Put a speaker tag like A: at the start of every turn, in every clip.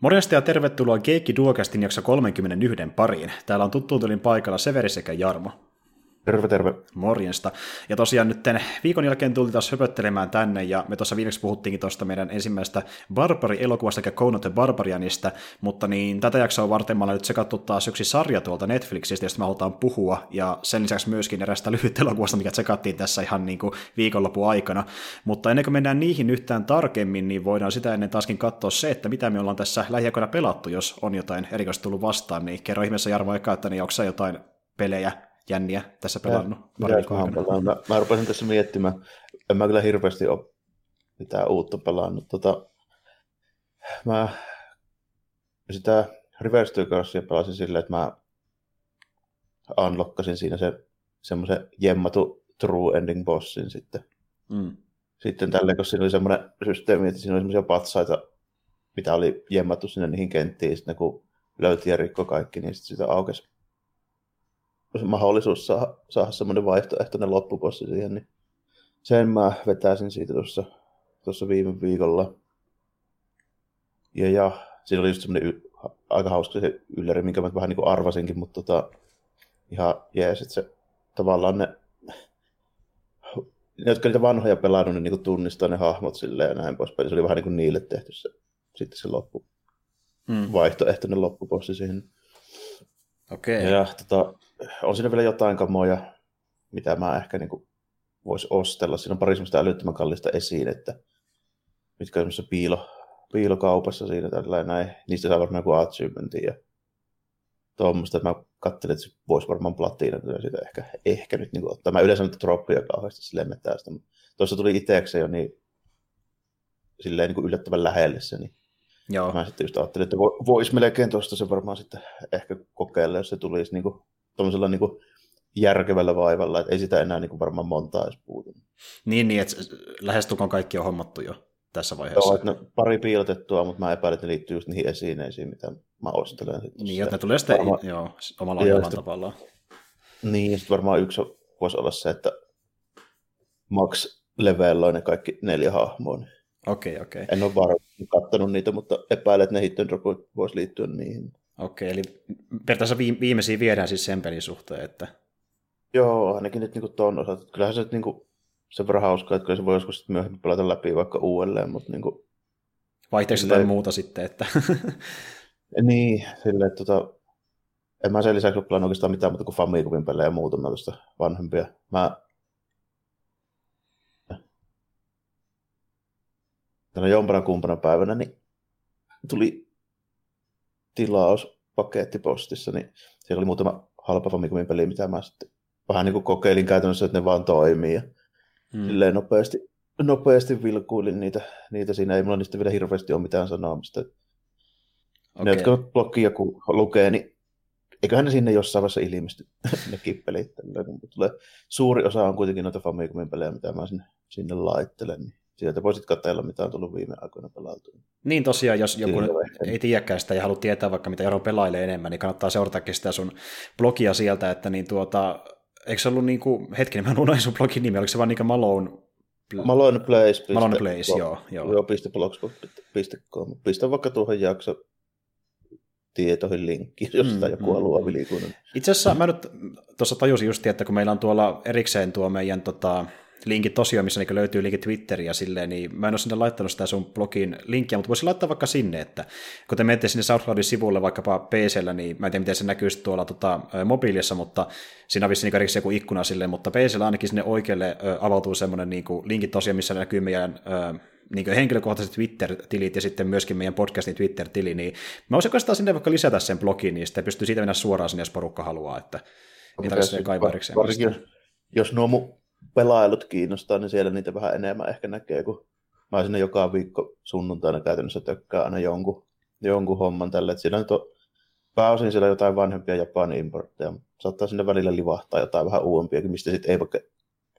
A: Morjesta ja tervetuloa Keikki Duokastin jakso 31 pariin. Täällä on tuttuun tulin paikalla Severi sekä Jarmo.
B: Terve, terve.
A: Morjesta. Ja tosiaan nyt viikon jälkeen tuli taas höpöttelemään tänne, ja me tuossa viimeksi puhuttiinkin tuosta meidän ensimmäistä Barbari-elokuvasta, eli Conan the Barbarianista, mutta niin tätä jaksoa varten mä olen nyt sekattu taas yksi sarja tuolta Netflixistä, josta me halutaan puhua, ja sen lisäksi myöskin erästä lyhyt elokuvasta, mikä sekattiin tässä ihan niin kuin viikonlopun aikana. Mutta ennen kuin mennään niihin yhtään tarkemmin, niin voidaan sitä ennen taaskin katsoa se, että mitä me ollaan tässä lähiaikoina pelattu, jos on jotain erikoista tullut vastaan, niin kerro ihmeessä Jarmo eka, että niin onko jotain pelejä, jänniä tässä pelannut.
B: Mä, mä, mä rupesin tässä miettimään, en mä kyllä hirveästi ole mitään uutta pelannut. Tota, mä sitä Reverse Cursia pelasin silleen, että mä unlockasin siinä se semmoisen jemmatu true ending bossin sitten. Mm. Sitten tälleen, kun siinä oli semmoinen systeemi, että siinä oli semmoisia patsaita, mitä oli jemmattu sinne niihin kenttiin, sitten kun löyti ja rikko kaikki, niin sitten sitä aukesi mahdollisuus saada, saada semmoinen vaihtoehtoinen loppupossi siihen, niin sen mä vetäisin siitä tuossa, tuossa viime viikolla. Ja, ja siinä oli just semmoinen y- aika hauska se ylläri, minkä mä vähän niin kuin arvasinkin, mutta tota, ihan jees, että se tavallaan ne, ne jotka niitä vanhoja pelannut, niin, niin kuin tunnistaa ne hahmot silleen ja näin poispäin. Se oli vähän niin kuin niille tehty se, sitten se loppu, hmm. vaihtoehtoinen loppupossi siihen.
A: Okei. Okay.
B: Ja, ja tota, on siinä vielä jotain kamoja, mitä mä ehkä niin voisi ostella. Siinä on pari semmoista älyttömän kallista esiin, että mitkä on semmoisessa piilo, piilokaupassa siinä tällä näin. Niistä saa varmaan joku achievementin ja tuommoista, mä katselin, että se voisi varmaan platiina siitä ehkä, ehkä nyt niin ottaa. Mä yleensä nyt droppia kauheasti silleen metää sitä, mutta tuossa tuli itsekseen jo niin silleen niin kuin yllättävän lähelle se, niin Joo. mä sitten just ajattelin, että voisi melkein tuosta se varmaan sitten ehkä kokeilla, jos se tulisi niin kuin tuollaisella niin kuin järkevällä vaivalla, että ei sitä enää niin kuin varmaan montaa edes puutu.
A: Niin, niin että lähestulkoon kaikki on hommattu jo tässä vaiheessa.
B: Joo, että ne pari piilotettua, mutta mä epäilen, että ne liittyy just niihin esineisiin, mitä mä ostelen.
A: Niin, että ne tulee sitten varmaan... joo, omalla jollain tavalla.
B: Niin, sitten varmaan yksi voisi olla se, että max level ne kaikki neljä hahmoa. Niin
A: okei, okay, okei.
B: Okay. En ole varmaan katsonut niitä, mutta epäilen, että ne hit voisi liittyä niihin.
A: Okei, eli periaatteessa viimeisiä viedään siis sen pelin suhteen, että...
B: Joo, ainakin nyt niin tuon osalta. Kyllähän se niin kuin, sen verran hauskaa, että kyllä se voi joskus myöhemmin pelata läpi vaikka uudelleen, mutta niin kuin...
A: Vaihteeksi jotain muuta sitten, että...
B: niin, silleen, että tota, en mä sen lisäksi ole pelannut oikeastaan mitään muuta kuin Famicoomin pelejä ja muuta tuosta vanhempia. Mä tänä jompana kumpana päivänä niin tuli tilaus pakettipostissa, niin siellä oli muutama halpa Famicomin peli, mitä mä sitten vähän niin kuin kokeilin käytännössä, että ne vaan toimii. Ja hmm. Silleen nopeasti, nopeasti vilkuilin niitä, niitä siinä. Ei mulla niistä vielä hirveästi ole mitään sanomista. Okay. Ne, jotka blogia kun lukee, niin eiköhän ne sinne jossain vaiheessa ilmesty, ne kippelit. Tulee. Suuri osa on kuitenkin noita Famicomin pelejä, mitä mä sinne, sinne laittelen. Niin sieltä voisit katsella, mitä on tullut viime aikoina pelautua.
A: Niin tosiaan, jos joku ei tiedäkään sitä ja haluaa tietää vaikka mitä Jaro pelailee enemmän, niin kannattaa seuratakin sitä sun blogia sieltä, että niin tuota, eikö se ollut niin kuin, hetkinen, mä unohdin sun blogin nimi, oliko se vaan niin kuin Malone
B: Malone Place.
A: Malone Place, joo. Joo,
B: joo blogspot.com. Pistä vaikka tuohon jakso tietoihin linkki, jos mm, joku mm. haluaa vilikuinen.
A: Itse asiassa mä nyt tuossa tajusin just, että kun meillä on tuolla erikseen tuo meidän tota, linkit tosiaan, missä niin löytyy linkit Twitteriä silleen, niin mä en ole sinne laittanut sitä sun blogin linkkiä, mutta voisin laittaa vaikka sinne, että kun te menette sinne SoundCloudin sivulle vaikkapa pc niin mä en tiedä, miten se näkyy tuolla tota, mobiilissa, mutta siinä on vissiin niin joku ikkuna silleen, mutta pc ainakin sinne oikealle ö, avautuu semmoinen niin linkit tosiaan, missä näkyy meidän ö, niin henkilökohtaiset Twitter-tilit ja sitten myöskin meidän podcastin Twitter-tili, niin mä voisin oikeastaan sinne vaikka lisätä sen blogin, niin sitten pystyy siitä mennä suoraan sinne, jos porukka haluaa, että ei tarvitse kaivaa erikseen.
B: Jos, jos nuo pelailut kiinnostaa, niin siellä niitä vähän enemmän ehkä näkee, kun mä sinne joka viikko sunnuntaina käytännössä tökkää aina jonkun, jonkun homman tälle. Että siellä nyt on pääosin siellä jotain vanhempia Japanin importteja, saattaa sinne välillä livahtaa jotain vähän uudempia, mistä sitten ei vaikka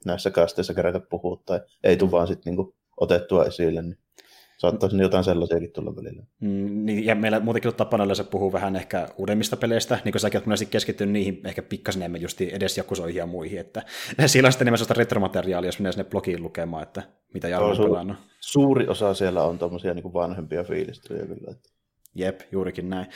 B: näissä kasteissa kerätä puhua tai ei tule vaan sitten niinku otettua esille. Niin Saattaisi jotain sellaisiakin tulla välillä.
A: Mm, niin, ja meillä muutenkin on tapana yleensä puhua vähän ehkä uudemmista peleistä, niin kuin säkin olet monesti keskittynyt niihin ehkä pikkasen enemmän just edes jakusoihin ja muihin, että siellä on sitten enemmän sellaista retromateriaalia, jos menee sinne blogiin lukemaan, että mitä Jarmo on pelannut.
B: Suuri osa siellä on tuommoisia niin vanhempia fiilistelyjä kyllä. Että...
A: Jep, juurikin näin.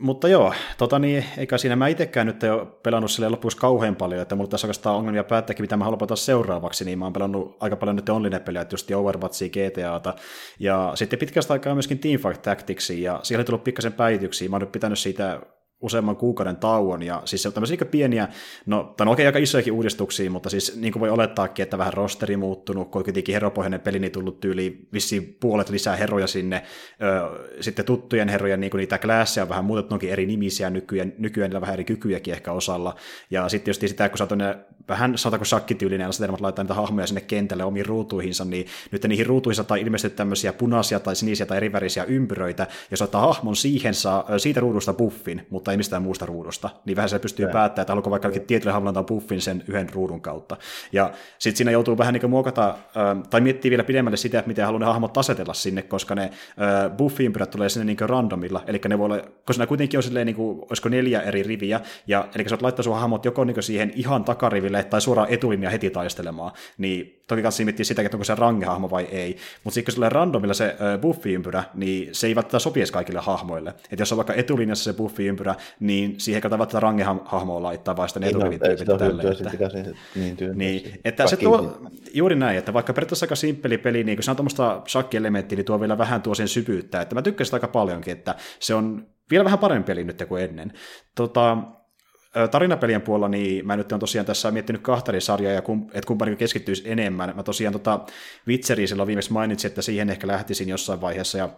A: Mutta joo, tota niin, eikä siinä mä itsekään nyt ole pelannut sille lopuksi kauhean paljon, että mulla tässä oikeastaan ongelmia päättääkin, mitä mä haluan pelata seuraavaksi, niin mä oon pelannut aika paljon nyt online-pelejä, just Overwatchia, GTAta, ja sitten pitkästä aikaa myöskin Teamfight Tacticsia, ja siellä on tullut pikkasen päivityksiä, mä oon nyt pitänyt siitä useamman kuukauden tauon, ja siis se on tämmöisiä pieniä, no, tai on oikein aika isojakin uudistuksia, mutta siis niin kuin voi olettaakin, että vähän rosteri muuttunut, kun kuitenkin heropohjainen peli, niin tullut tyyli vissiin puolet lisää heroja sinne, sitten tuttujen heroja, niin kuin niitä klasseja on vähän muutettu, onkin eri nimisiä nykyään, nykyään niillä vähän eri kykyjäkin ehkä osalla, ja sitten just sitä, kun sä vähän sanotaanko shakkityylinen asetelmat laittaa niitä hahmoja sinne kentälle omiin ruutuihinsa, niin nyt niihin ruutuihinsa tai ilmeisesti tämmöisiä punaisia tai sinisiä tai erivärisiä ympyröitä, ja ottaa hahmon siihen saa siitä ruudusta buffin, mutta ei mistään muusta ruudusta, niin vähän se pystyy päättämään, että haluatko vaikka tietylle hahmolle antaa buffin sen yhden ruudun kautta. Ja sitten siinä joutuu vähän niin muokata, tai miettiä vielä pidemmälle sitä, että miten haluaa ne hahmot asetella sinne, koska ne buffi-ympyrät tulee sinne niin randomilla, eli ne voi olla, koska siinä kuitenkin on silleen, niin kuin, olisiko neljä eri riviä, ja eli sä oot laittaa sun hahmot joko niin siihen ihan takariville tai suoraan etulinja heti taistelemaan, niin toki kanssa miettiä sitä, että onko se rangehahmo vai ei, mutta sitten kun se randomilla se buffi-ympyrä, niin se ei välttämättä sopi kaikille hahmoille. Että jos on vaikka etulinjassa se buffi-ympyrä, niin siihen kannattaa rangehahmoa laittaa, vai sitten etulivin tyypit tälle. Että, niin, niin, että se tuo, juuri näin, että vaikka periaatteessa aika simppeli peli, niin kun se on tuommoista shakki-elementtiä, niin tuo vielä vähän tuo sen syvyyttä, että mä tykkäsin sitä aika paljonkin, että se on vielä vähän parempi peli nyt kuin ennen. Tota, tarinapelien puolella, niin mä nyt olen tosiaan tässä miettinyt kahta eri sarjaa, ja kum, että kumpa niin keskittyisi enemmän. Mä tosiaan tota, Witcheria silloin viimeksi mainitsin, että siihen ehkä lähtisin jossain vaiheessa, ja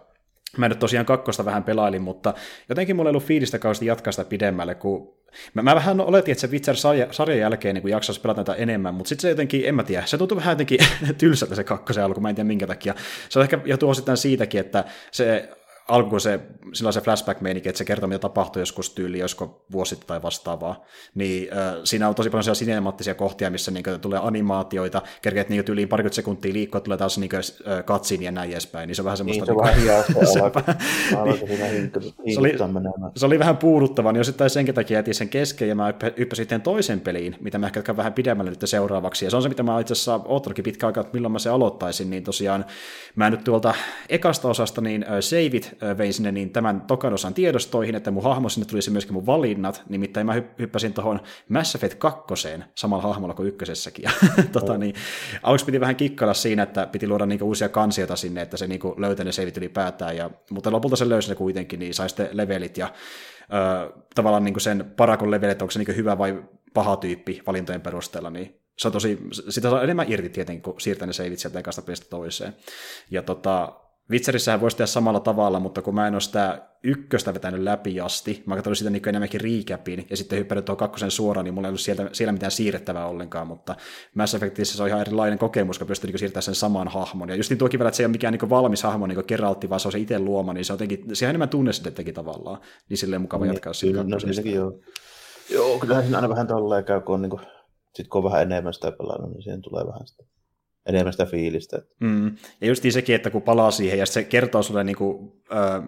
A: Mä nyt tosiaan kakkosta vähän pelailin, mutta jotenkin mulla ei ollut fiilistä kauheasti jatkaa sitä pidemmälle, kun mä, mä vähän oletin, että se Witcher-sarjan jälkeen niin jaksaisi pelata näitä enemmän, mutta sitten se jotenkin, en mä tiedä, se tuntuu vähän jotenkin tylsältä se kakkosen alku, mä en tiedä minkä takia. Se on ehkä johtuu osittain siitäkin, että se alkuun se, sillä se flashback-meininki, että se kertoo, mitä tapahtui joskus tyyli, josko vuosi tai vastaavaa, niin äh, siinä on tosi paljon sellaisia sinemaattisia kohtia, missä niin kuin, tulee animaatioita, kerkeet niin tyyliin parikymmentä sekuntia liikkua, tulee taas niin äh, katsiin ja näin edespäin, niin se on vähän semmoista... Niin, se,
B: niin. kuin, se, oli,
A: se oli vähän puuduttava, niin osittain senkin takia jätin sen kesken, ja mä yppäsin sitten toisen peliin, mitä mä ehkä vähän pidemmälle nyt seuraavaksi, ja se on se, mitä mä itse asiassa oottanutkin pitkä aikaa, että milloin mä se aloittaisin, niin tosiaan mä nyt tuolta ekasta osasta, niin äh, Saveit vein sinne niin tämän tokan osan tiedostoihin, että mun hahmo sinne tulisi myöskin mun valinnat, nimittäin mä hyppäsin tuohon Mass Effect 2 samalla hahmolla kuin ykkösessäkin. Ja, tota, oh. niin, aluksi piti vähän kikkailla siinä, että piti luoda niinku uusia kansioita sinne, että se niinku löytää ne seivit ylipäätään, ja, mutta lopulta se löysi ne kuitenkin, niin sai sitten levelit ja ö, tavallaan niinku sen parakon levelit, onko se niinku hyvä vai paha tyyppi valintojen perusteella, niin se on tosi, sitä saa enemmän irti tietenkin, kun siirtää ne seivit sieltä ekasta pelistä toiseen. Ja tota, Witcherissähän voisi tehdä samalla tavalla, mutta kun mä en ole sitä ykköstä vetänyt läpi asti, mä katsoin sitä niin enemmänkin recapin, ja sitten hyppänyt tuohon kakkosen suoraan, niin mulla ei ollut sieltä, siellä mitään siirrettävää ollenkaan, mutta Mass Effectissä se on ihan erilainen kokemus, kun pystyy niin siirtämään sen saman hahmon. Ja just niin tuokin vielä, että se ei ole mikään niin valmis hahmo niin kerralti, vaan se on se itse luoma, niin se on jotenkin, se on enemmän tunnesidettekin tavallaan, niin silleen mukava niin, jatkaa
B: siitä no, joo. joo, kyllähän siinä aina vähän tolleen käy, kun on, niin kuin, sit kun on vähän enemmän sitä pelannut, niin siihen tulee vähän sitä enemmän sitä fiilistä.
A: Mm. Ja just sekin, että kun palaa siihen ja se kertoo sulle, niin kuin,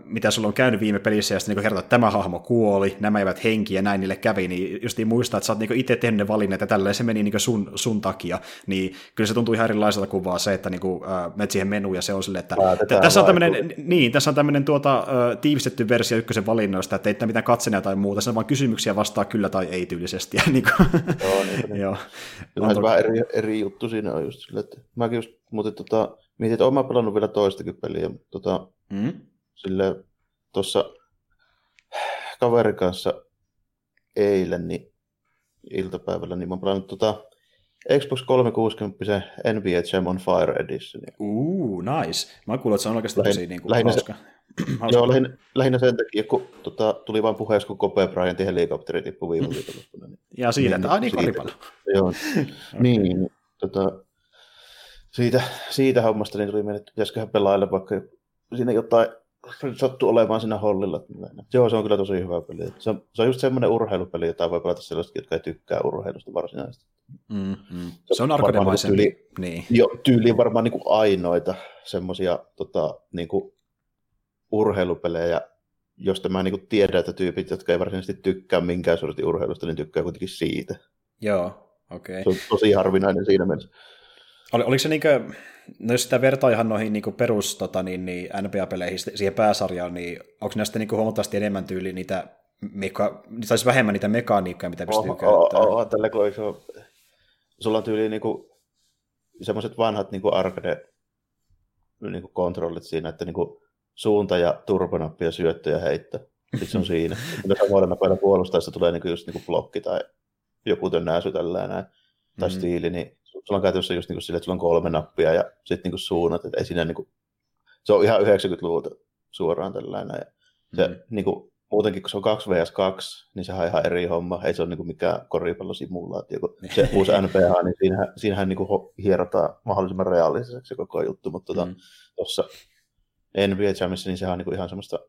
A: mitä sulla on käynyt viime pelissä, ja sitten niin kertoo, että tämä hahmo kuoli, nämä eivät henki ja näin niille kävi, niin just muistaa, että sä oot niin itse tehnyt ne valinnat ja tälleen se meni niin sun, sun takia, niin kyllä se tuntuu ihan erilaiselta kuin vaan se, että niin kuin, äh, menet siihen menuun ja se on silleen, että tässä on tämmöinen, niin, tässä on tämmöinen tuota, äh, tiivistetty versio ykkösen valinnoista, että ei mitään katsenia tai muuta, se on vaan kysymyksiä vastaa kyllä tai ei tyylisesti. Ja niin kuin,
B: Joo, niin, niin. Joo. On vähän eri, eri juttu siinä on just sille, että mäkin just, mutta tota, mietin, että olen pelannut vielä toistakin peliä, mutta tota, mm. Sille tuossa kaverin kanssa eilen niin iltapäivällä, niin mä oon pelannut tota Xbox 360 NBA Jam on Fire Edition.
A: Uu, nice. Mä kuulin, että se on oikeasti tosi niin kuin,
B: lähinnä hauska. Se, Joo, lähinnä, lähinnä, sen takia, kun tota, tuli vain puheessa, kun Kobe Bryantin helikopteri tippui viime viikolla. Niin,
A: ja siinä, niin, että ai niin koripallo.
B: Joo, okay. niin, tota, siitä, siitä hommasta niin tuli mieleen, että pitäisiköhän pelailla vaikka siinä jotain sattuu olemaan siinä hollilla. Joo, se on kyllä tosi hyvä peli. Se on, se on just semmoinen urheilupeli, jota voi pelata sellaiset, jotka ei tykkää urheilusta varsinaisesti.
A: Mm, mm. Se on arkanemaisempi. Tyyli, niin.
B: Jo, tyyliin varmaan niin kuin ainoita semmoisia tota, niin kuin urheilupelejä, josta mä niin kuin tiedän, että tyypit, jotka ei varsinaisesti tykkää minkään sortin urheilusta, niin tykkää kuitenkin siitä.
A: Joo, okei. Okay.
B: Se on tosi harvinainen siinä mielessä.
A: Ol, oliko se niinkö, no jos sitä vertaa ihan noihin niin perus tota, niin, niin NBA-peleihin siihen pääsarjaan, niin onko näistä niin huomattavasti enemmän tyyli niitä meka, tai vähemmän niitä mekaniikkoja, mitä pystyy oh, käyttämään?
B: Oh, oh, tällä kun iso, sulla on tyyli niin kuin, semmoiset vanhat niin kuin arcade niin kuin kontrollit siinä, että niin kuin, suunta ja turpanappi ja syöttö ja heitto. Sitten se on siinä. Jos samalla napailla puolustaessa tulee niin kuin just niin kuin blokki tai joku tönnäisy tällä näin, tai mm. stiili, niin sulla on käytössä just niin kuin sille, että sulla on kolme nappia ja sitten niin suunnat, että ei siinä niin kuin, se on ihan 90-luvulta suoraan tällainen. Ja se, mm. niin kuin, muutenkin, kun se on 2 vs 2, niin se on ihan eri homma. Ei se ole niin kuin mikään koripallosimulaatio. Kun se uusi NPH, niin siinähän, siinähän niin kuin hierotaan mahdollisimman realistiseksi se koko juttu. Mutta tuossa mm. tuossa NBA Jamissa, niin sehän on niin kuin ihan semmoista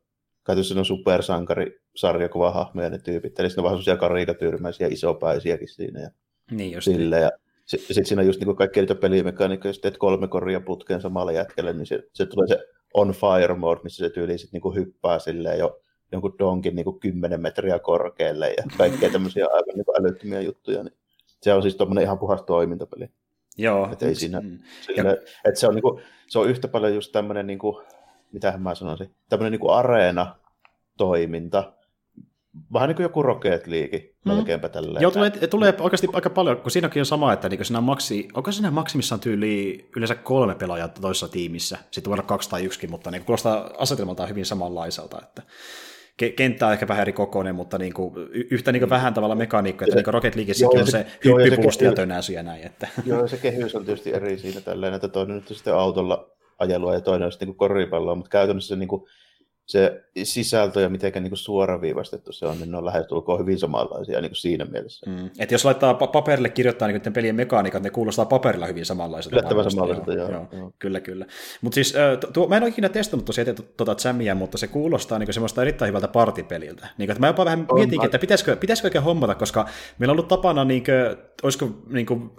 B: käytössä on supersankari sarjakuva hahmoja ne tyypit, eli siinä on vähän semmoisia karikatyyrimäisiä isopäisiäkin siinä. Ja
A: niin just
B: sille, ja sitten sit siinä on just niin kaikkia niitä pelimekaniikkoja, jos teet kolme koria putkeen samalla jätkelle, niin se, se tulee se on fire mode, missä se tyyli sitten niin hyppää silleen jo jonkun donkin niin 10 metriä korkealle ja kaikkea tämmöisiä aivan niin älyttömiä juttuja. Niin se on siis tuommoinen ihan puhas toimintapeli.
A: Joo.
B: Et ei siinä, mm. sille, et se, on niin kuin, se on yhtä paljon just tämmöinen, niin kuin, mitähän mä sanoisin, tämmöinen niin areena-toiminta, vähän niin kuin joku Rocket League, mm. melkeinpä tälleen.
A: Joo, tulee, tulee oikeasti aika paljon, kun siinäkin on sama, että niin siinä maksi, onko siinä maksimissaan tyyli yleensä kolme pelaajaa toisessa tiimissä, sitten voi olla kaksi tai yksikin, mutta niin kuulostaa asetelmaltaan hyvin samanlaiselta, että kenttä on ehkä vähän eri kokoinen, mutta niin kuin, yhtä niin kuin vähän tavalla mekaniikka, että niin Rocket Leagueissäkin on se, se hyppypuusti ja tönäsy ja näin. Että.
B: Joo, se kehys on tietysti eri siinä tälleen, että toinen nyt sitten autolla ajelua ja toinen on sitten niin koripalloa, mutta käytännössä se niin kuin, se sisältö ja miten niin suoraviivastettu se on, niin ne on lähestulkoon hyvin samanlaisia niin kuin siinä mielessä.
A: Mm. Et jos laittaa paperille kirjoittaa niin pelien mekaniikat, ne kuulostaa paperilla hyvin samanlaiselta.
B: Yllättävän samanlaiselta, joo,
A: joo, joo. Kyllä, kyllä. Mutta siis, tuo, mä en ole ikinä testannut tosiaan tuota Jamia, mutta se kuulostaa niin semmoista erittäin hyvältä partipeliltä. Niin, että mä jopa vähän mietinkin, että pitäisikö, pitäisikö oikein hommata, koska meillä on ollut tapana, niin kuin, olisiko niin kuin,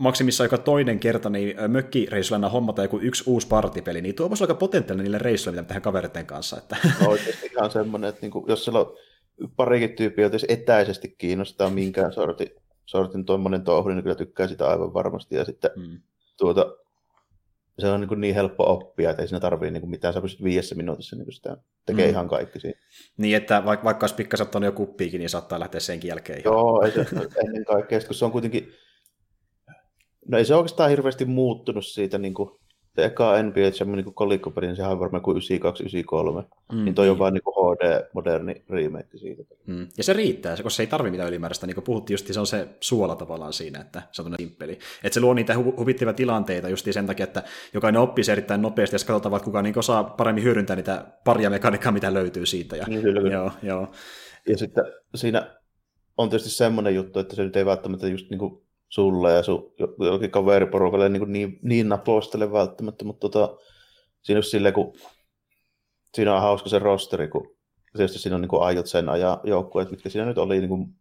A: maksimissa joka toinen kerta niin mökkireissuilla hommata joku yksi uusi partipeli, niin tuo voisi aika potentiaalinen niille reissuille, mitä tehdään kaveritten kanssa. Että...
B: No oikeasti ihan semmoinen, että niinku, jos siellä on parikin tyyppiä, jos etäisesti kiinnostaa minkään sortin, sortin tuommoinen touhu, niin kyllä tykkää sitä aivan varmasti. Ja sitten hmm. tuota, se on niin, niin helppo oppia, että ei siinä tarvitse niin mitään, sä pystyt viidessä minuutissa niin sitä tekee mm. ihan kaikki siinä.
A: Niin, että vaikka, vaikka olisi pikkasen ottanut jo kuppiikin, niin saattaa lähteä senkin jälkeen.
B: Joo, ei se, ennen kaikkea, kun se on kuitenkin No ei se oikeastaan hirveästi muuttunut siitä, niin kuin, se eka NBA semmoinen niin kolikkopeli, sehän on varmaan kuin 92-93, mm, niin toi niin. on vaan niin kuin HD-moderni remake siitä.
A: Mm. Ja se riittää, koska se ei tarvi mitään ylimääräistä, niin kuin puhuttiin just, se on se suola tavallaan siinä, että se on simppeli. Että se luo niitä hu- huvittavia tilanteita just sen takia, että jokainen oppii se erittäin nopeasti, ja katsotaan, että kuka niin osaa paremmin hyödyntää niitä paria mekaniikkaa, mitä löytyy siitä. Ja,
B: niin, kyllä, kyllä.
A: Joo, joo.
B: Ja sitten siinä on tietysti semmoinen juttu, että se nyt ei välttämättä just niin kuin sulle ja sun jollakin kaveriporukalle niin, niin, niin napostele välttämättä, mutta tota, siinä on silleen, kun siinä on hauska se rosteri, kun tietysti siinä on niin kuin aiot sen ajan joukkueet, mitkä siinä nyt oli, niin kuin,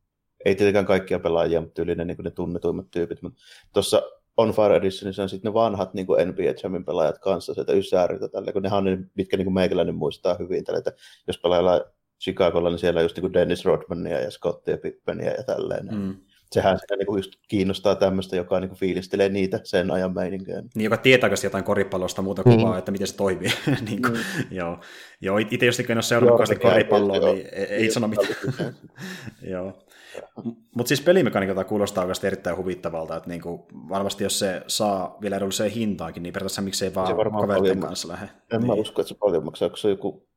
B: ei tietenkään kaikkia pelaajia, mutta yli ne, niin ne tunnetuimmat tyypit, mutta tuossa On Fire Editionissa on sitten ne vanhat niin kuin NBA Jamin pelaajat kanssa, sieltä Ysääriltä tälle, kun nehän on ne, mitkä niin kuin meikäläinen muistaa hyvin, tälle, että jos pelaillaan Chicagolla, niin siellä on just niin kuin Dennis Rodmania ja Scottia Pippenia ja tälleen. Mm sehän sitä niinku just kiinnostaa tämmöistä, joka niinku fiilistelee niitä sen ajan meininkiä.
A: Niin, joka tietää jotain koripallosta muuta kuin mm. vaan, että miten se toimii. niin kuin, mm. joo. joo, itse jos en ole seurannut koripalloa, niin ei, ei, ei sano mitään. joo. Mutta siis pelimekaniikalta kuulostaa oikeasti erittäin huvittavalta, että niinku, varmasti jos se saa vielä edulliseen hintaakin, niin periaatteessa miksei vaan kaveritten kanssa lähde.
B: En niin. mä usko, että se paljon maksaa, kun se on joku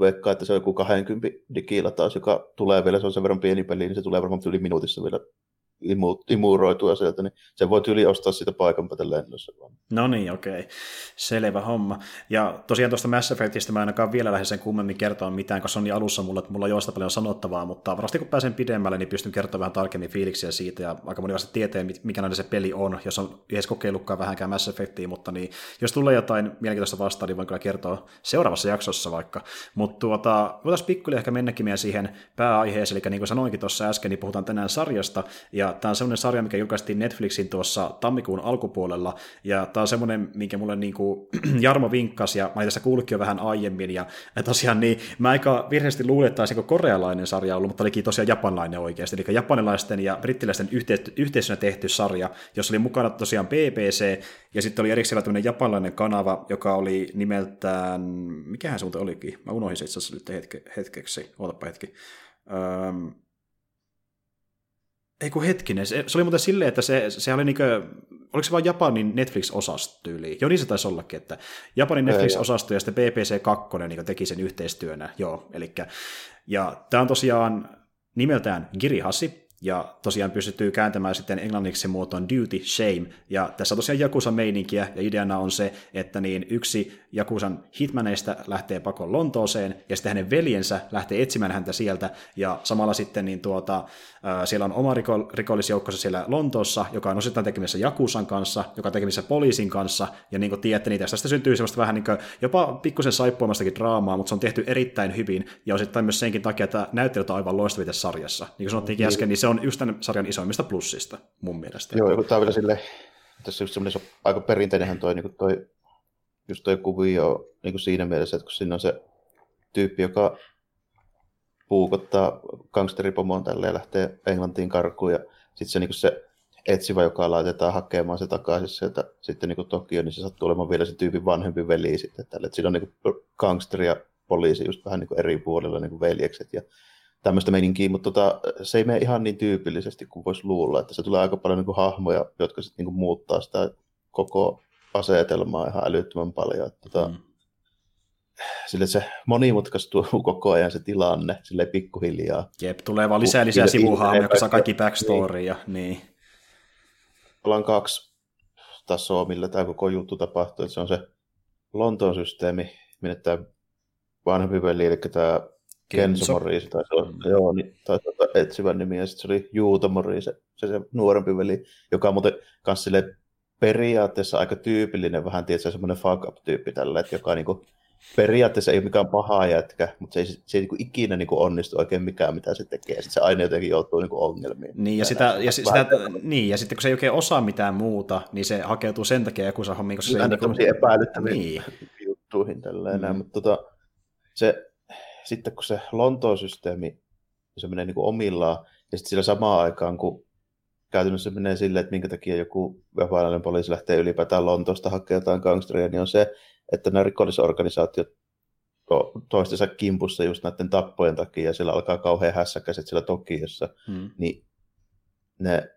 B: veikkaa, että se on joku 20 digillä taas, joka tulee vielä, se on sen verran pieni peli, niin se tulee varmaan yli minuutissa vielä imu, imuroitua sieltä, niin se voi yli ostaa sitä paikan päätä lennossa.
A: No niin, okei. Selvä homma. Ja tosiaan tuosta Mass Effectistä mä ainakaan vielä lähde sen kummemmin kertoa mitään, koska se on niin alussa mulla, että mulla on joista paljon sanottavaa, mutta varmasti kun pääsen pidemmälle, niin pystyn kertomaan vähän tarkemmin fiiliksiä siitä, ja aika moni vasta tietää, mikä se peli on, jos on edes kokeillutkaan vähänkään Mass Effectia, mutta niin, jos tulee jotain mielenkiintoista vastaan, niin voin kyllä kertoa seuraavassa jaksossa vaikka. Mutta tuota, voitaisiin pikkuille ehkä mennäkin siihen pääaiheeseen, eli niin kuin sanoinkin tuossa äsken, niin puhutaan tänään sarjasta, ja tämä on semmoinen sarja, mikä julkaistiin Netflixin tuossa tammikuun alkupuolella, ja tämä on semmoinen, minkä mulle niin kuin Jarmo vinkkasi, ja mä tässä kuullutkin jo vähän aiemmin, ja, tosiaan niin, mä aika virheästi luulin, että tämä korealainen sarja ollut, mutta olikin tosiaan japanilainen oikeasti, eli japanilaisten ja brittiläisten yhteis- yhteisönä tehty sarja, jossa oli mukana tosiaan BBC, ja sitten oli erikseen tämmöinen japanilainen kanava, joka oli nimeltään, mikähän se muuten olikin, mä unohdin se itse asiassa nyt hetke, hetkeksi, ootapa hetki. Öm, ei kun hetkinen, se, se oli muuten silleen, että se, se oli niinkö, oliko se vain Japanin Netflix-osasto tyyli? Joo, niin se taisi ollakin, että Japanin Netflix-osasto ja sitten BBC 2 niin teki sen yhteistyönä, joo, eli ja tämä on tosiaan nimeltään Giri Hassi, ja tosiaan pystyttyy kääntämään sitten englanniksi muotoon duty, shame, ja tässä on tosiaan Jakusan meininkiä, ja ideana on se, että niin yksi Jakusan hitmaneista lähtee pakon Lontooseen, ja sitten hänen veljensä lähtee etsimään häntä sieltä, ja samalla sitten niin tuota, siellä on oma riko, rikollisjoukkonsa siellä Lontoossa, joka on osittain tekemisissä Jakusan kanssa, joka on tekemisissä poliisin kanssa, ja niin kuin tiedätte, niin tästä syntyy semmoista vähän niin kuin, jopa pikkusen saippuamastakin draamaa, mutta se on tehty erittäin hyvin, ja osittain myös senkin takia, että näyttelyt on aivan loistavia tässä sarjassa. Niin kuin sanottiinkin äsken, niin se on just tämän sarjan isoimmista plussista mun mielestä.
B: Joo, tämä on vielä silleen, tässä just semmoinen aika perinteinenhän toi, niin toi just toi kuvio niin kuin siinä mielessä, että kun siinä on se tyyppi, joka puukottaa gangsteripomoon tälle ja lähtee Englantiin karkuun ja sitten se, niin se etsivä, joka laitetaan hakemaan se takaisin sieltä sitten niin Tokio, niin se sattuu olemaan vielä se tyypin vanhempi veli sitten tälle. Että siinä on niin gangsteri ja poliisi just vähän niin kuin eri puolilla niin kuin veljekset ja tämmöistä meininkiä, mutta tota, se ei mene ihan niin tyypillisesti kuin voisi luulla, että se tulee aika paljon niin kuin hahmoja, jotka sitten niin muuttaa sitä koko asetelmaa ihan älyttömän paljon. Että, tota, mm. Sille se monimutkaistuu koko ajan se tilanne, sille pikkuhiljaa.
A: Jep, tulee vaan lisää lisää sivuhahmoja, jotka saa kaikki backstorya. Niin. niin.
B: Ollaan kaksi tasoa, millä tämä koko juttu tapahtuu. Se on se Lontoon systeemi, minne tämä vanhempi veli, eli tämä Kenzo Morris, tai se on, mm. joo, niin, tai tuota, etsivän nimi, ja sitten se oli Juuto Morris, se, se, se nuorempi veli, joka on muuten kanssa periaatteessa aika tyypillinen, vähän tietysti semmoinen fuck up-tyyppi tällä, että joka niinku, periaatteessa ei ole mikään paha jätkä, mutta se ei, se ei niinku ikinä niinku onnistu oikein mikään, mitä se tekee. Sitten se aina jotenkin joutuu niinku ongelmiin.
A: Niin ja, sitä, ja, sitä, niin, ja sitten kun se ei oikein osaa mitään muuta, niin se hakeutuu sen takia joku saa hommiin, koska se
B: ei... Aina niinku... epäilyttäviä niin. juttuihin tälleen, mm. mutta tota, se, sitten kun se Lontoon systeemi se menee niin kuin omillaan, ja sitten sillä samaan aikaan, kun käytännössä menee silleen, että minkä takia joku japanilainen poliisi lähtee ylipäätään Lontoosta hakemaan jotain gangsteria, niin on se, että nämä rikollisorganisaatiot toistensa kimpussa just näiden tappojen takia, ja siellä alkaa kauhean hässäkäiset siellä Tokiossa, hmm. niin ne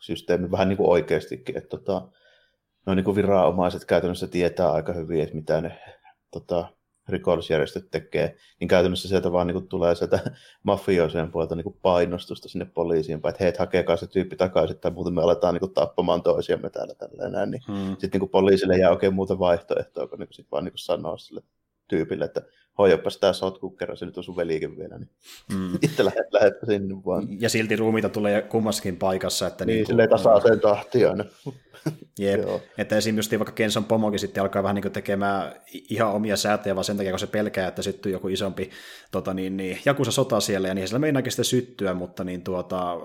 B: systeemi vähän niin kuin oikeastikin, että tota, no niin kuin viranomaiset käytännössä tietää aika hyvin, että mitä ne tota, rikollisjärjestöt tekee, niin käytännössä sieltä vaan niin tulee sieltä mafioiseen puolelta niin painostusta sinne poliisiin, että hei, hakekaa se tyyppi takaisin, tai muuten me aletaan niin tappamaan toisiamme täällä tällä näin. Niin hmm. Sitten niin poliisille jää oikein muuta vaihtoehtoa, kun niin sit vaan niin sanoa sille tyypille, että hoijapas tämä sotku kerran, se nyt on sun velikin vielä, niin mm. itse lähdet, lähdet sinne vaan.
A: Ja silti ruumiita tulee kummassakin paikassa. Että
B: niin, niin silleen tasaiseen tahtiin aina.
A: Jep. että esimerkiksi vaikka Kenson pomokin sitten alkaa vähän niin tekemään ihan omia säätöjä, vaan sen takia, kun se pelkää, että syttyy joku isompi tota, niin, niin, Jakusa sota siellä, ja niin sillä meinaakin sitten syttyä, mutta niin tuota,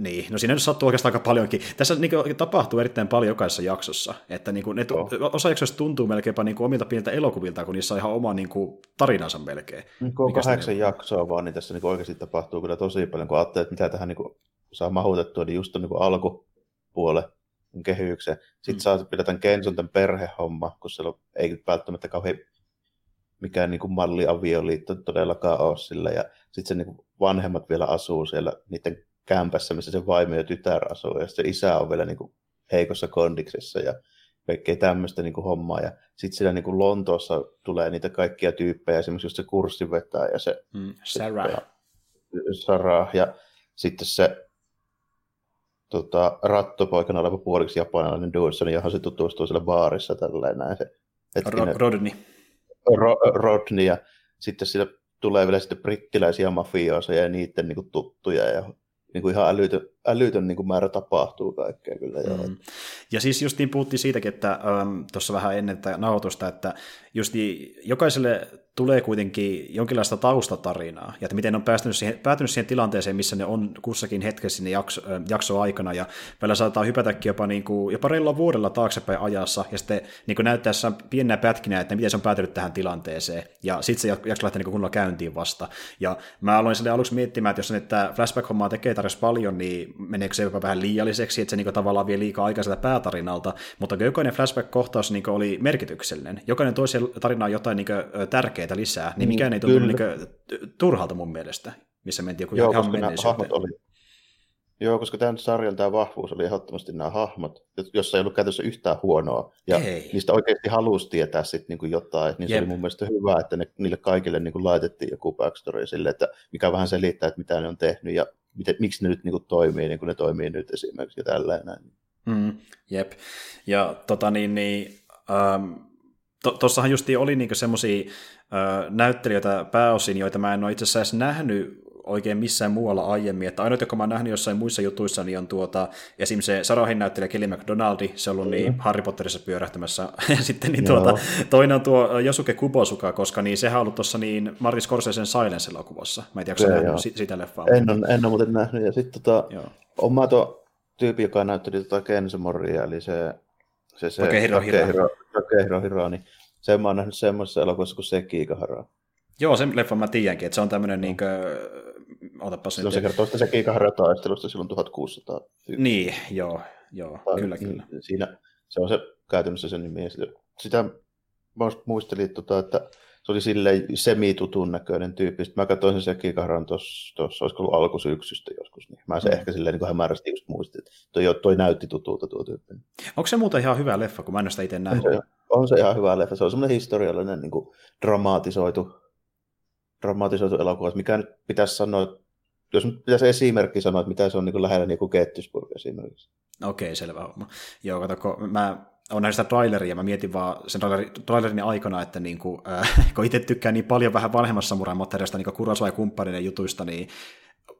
A: niin, no siinä nyt sattuu oikeastaan aika paljonkin. Tässä niin kuin, tapahtuu erittäin paljon jokaisessa jaksossa. Että niin kuin, ne, oh. osa jaksoista tuntuu melkeinpä niin kuin, omilta pieniltä elokuvilta, kun niissä on ihan oma niin kuin, tarinansa melkein.
B: Niin kuin kahdeksan niin... jaksoa vaan, niin tässä niin kuin, oikeasti tapahtuu kyllä tosi paljon, kun ajattelee, että mitä tähän niin kuin, saa mahutettua, niin just on niin alkupuole kehykseen. Sitten mm. saa vielä tämän Kenson tämän perhehomma, kun siellä ei välttämättä kauhean mikään niin kuin malliavioliitto todellakaan ole sillä. Ja sitten se niin kuin vanhemmat vielä asuu siellä niiden kämpässä, missä se vaimo ja tytär asuu, ja se isä on vielä niin kuin heikossa kondiksessa ja kaikkea tämmöistä niin kuin hommaa. Ja sitten siellä niin kuin Lontoossa tulee niitä kaikkia tyyppejä, esimerkiksi just se kurssi vetää ja se...
A: Mm, Sarah. Ja,
B: Sarah, ja sitten se tota, rattopoikana oleva puoliksi japanilainen Dawson, johon se tutustuu siellä baarissa tälleen näin. Se,
A: hetkinen, Rodney.
B: Ro, Rodney, ja sitten siellä tulee vielä sitten brittiläisiä mafioosa ja niiden niin kuin, tuttuja ja niin kuin ihan älytön älytön niin kuin määrä tapahtuu kaikkea kyllä. Mm.
A: Ja siis justiin puhuttiin siitäkin, että ähm, tuossa vähän ennen tätä nauhoitusta, että justi jokaiselle tulee kuitenkin jonkinlaista taustatarinaa, ja että miten ne on päätynyt siihen, päätynyt siihen tilanteeseen, missä ne on kussakin hetkessä sinne jakso, äh, jakso aikana, ja välillä saattaa hypätäkin jopa, niin kuin, jopa reilulla vuodella taaksepäin ajassa, ja sitten niin kuin näyttää pienenä pätkinä, että miten se on päätynyt tähän tilanteeseen, ja sitten se jakso lähtee niin kunnolla käyntiin vasta. Ja mä aloin sille aluksi miettimään, että jos että flashback-hommaa tekee tarjossa paljon, niin meneekö se jopa vähän liialliseksi, että se niin tavallaan vie liikaa aikaa sieltä päätarinalta, mutta jokainen flashback-kohtaus niin oli merkityksellinen. Jokainen toisi tarinaan jotain niin tärkeää lisää, niin mikään ei tuntunut niin turhalta mun mielestä, missä mentiin joku
B: Joo, ihan hahmot oli, Joo, koska tämän sarjan tämä vahvuus oli ehdottomasti nämä hahmot, jossa ei ollut käytössä yhtään huonoa. Ja ei. niistä oikeasti halusi tietää sitten niinku jotain. Niin se oli mun mielestä hyvä, että ne, niille kaikille niinku laitettiin joku backstory sille, että mikä vähän selittää, että mitä ne on tehnyt ja miten, miksi ne nyt niinku toimii niin kuin ne toimii nyt esimerkiksi ja tällainen.
A: Mm, jep. Ja tota niin, niin ähm, tuossahan justiin oli niinku semmoisia äh, näyttelijöitä pääosin, joita mä en ole itse asiassa nähnyt oikein missään muualla aiemmin. Että ainoa, joka mä oon nähnyt jossain muissa jutuissa, niin on tuota, esim. se Sarahin näyttelijä Kelly McDonaldi, se on ollut niin mm. Harry Potterissa pyörähtämässä. ja sitten niin tuota, toinen on tuo Josuke Kubosuka, koska niin sehän on ollut tuossa niin Martin Scorsesen Silence-elokuvassa. Mä en tiedä, onko nähnyt sitä leffaa.
B: En ole, en ole muuten nähnyt. Ja sitten tota, on mä tuo tyyppi, joka näytteli tota Kensemoria, eli se se, se
A: Takehiro Hiro.
B: Takehiro Hiro, niin sen mä oon nähnyt semmoisessa elokuvassa kuin Sekikahara.
A: Joo, sen leffan mä tiedänkin, että se on tämmöinen, niin kuin, otapas
B: nyt. Se kertoo sitä Sekikahara taistelusta silloin 1600.
A: Niin, joo, joo, tai, kyllä, kyllä.
B: Siinä, se on se käytännössä sen nimi. Sitä mä muistelin, tota, että se oli silleen semitutun näköinen tyyppi. Sitten mä katsoin sen Sekikaharan tuossa, olisiko ollut alkusyksystä joskus. Niin mä se mm. ehkä silleen niin hämärästi just muistin, että toi, toi näytti tutulta tuo tyyppi.
A: Onko se muuta ihan hyvä leffa, kun mä en ole sitä itse nähnyt?
B: On se, on se ihan hyvä leffa. Se on semmoinen historiallinen niin kuin dramatisoitu, dramatisoitu elokuva, mikä nyt pitäisi sanoa, jos nyt pitäisi esimerkki sanoa, että mitä se on niin kuin lähellä niin kuin Gettysburg esimerkiksi.
A: Okei, selvä homma. Joo, kato, mä on näistä traileria, mä mietin vaan sen trailerin aikana, että niin kuin, äh, kun itse tykkään niin paljon vähän vanhemmassa samuraimoteriasta, niin kuin ja kumppaneiden jutuista, niin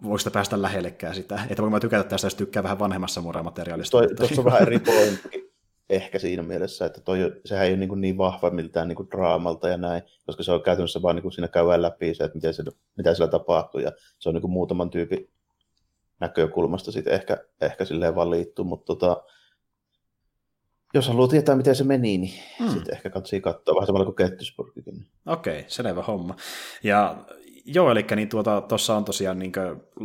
A: voiko sitä päästä lähellekään sitä, että voin mä tykätä tästä, jos tykkää vähän vanhemmassa samuraimoteriaalista.
B: Tuossa on vähän eri pointti ehkä siinä mielessä, että toi, sehän ei ole niin, niin vahva miltään niin kuin draamalta ja näin, koska se on käytännössä vaan niin kuin siinä käydään läpi se, että miten se, mitä siellä tapahtuu, ja se on niin kuin muutaman tyypin näkökulmasta sitten ehkä, ehkä silleen valittu, mutta tota, jos haluaa tietää, miten se meni, niin hmm. sitten ehkä katsii katsoa vähän samalla kuin Kettysburgikin.
A: Okei, okay, selvä homma. Ja Joo, eli niin tuota, tuossa on tosiaan niin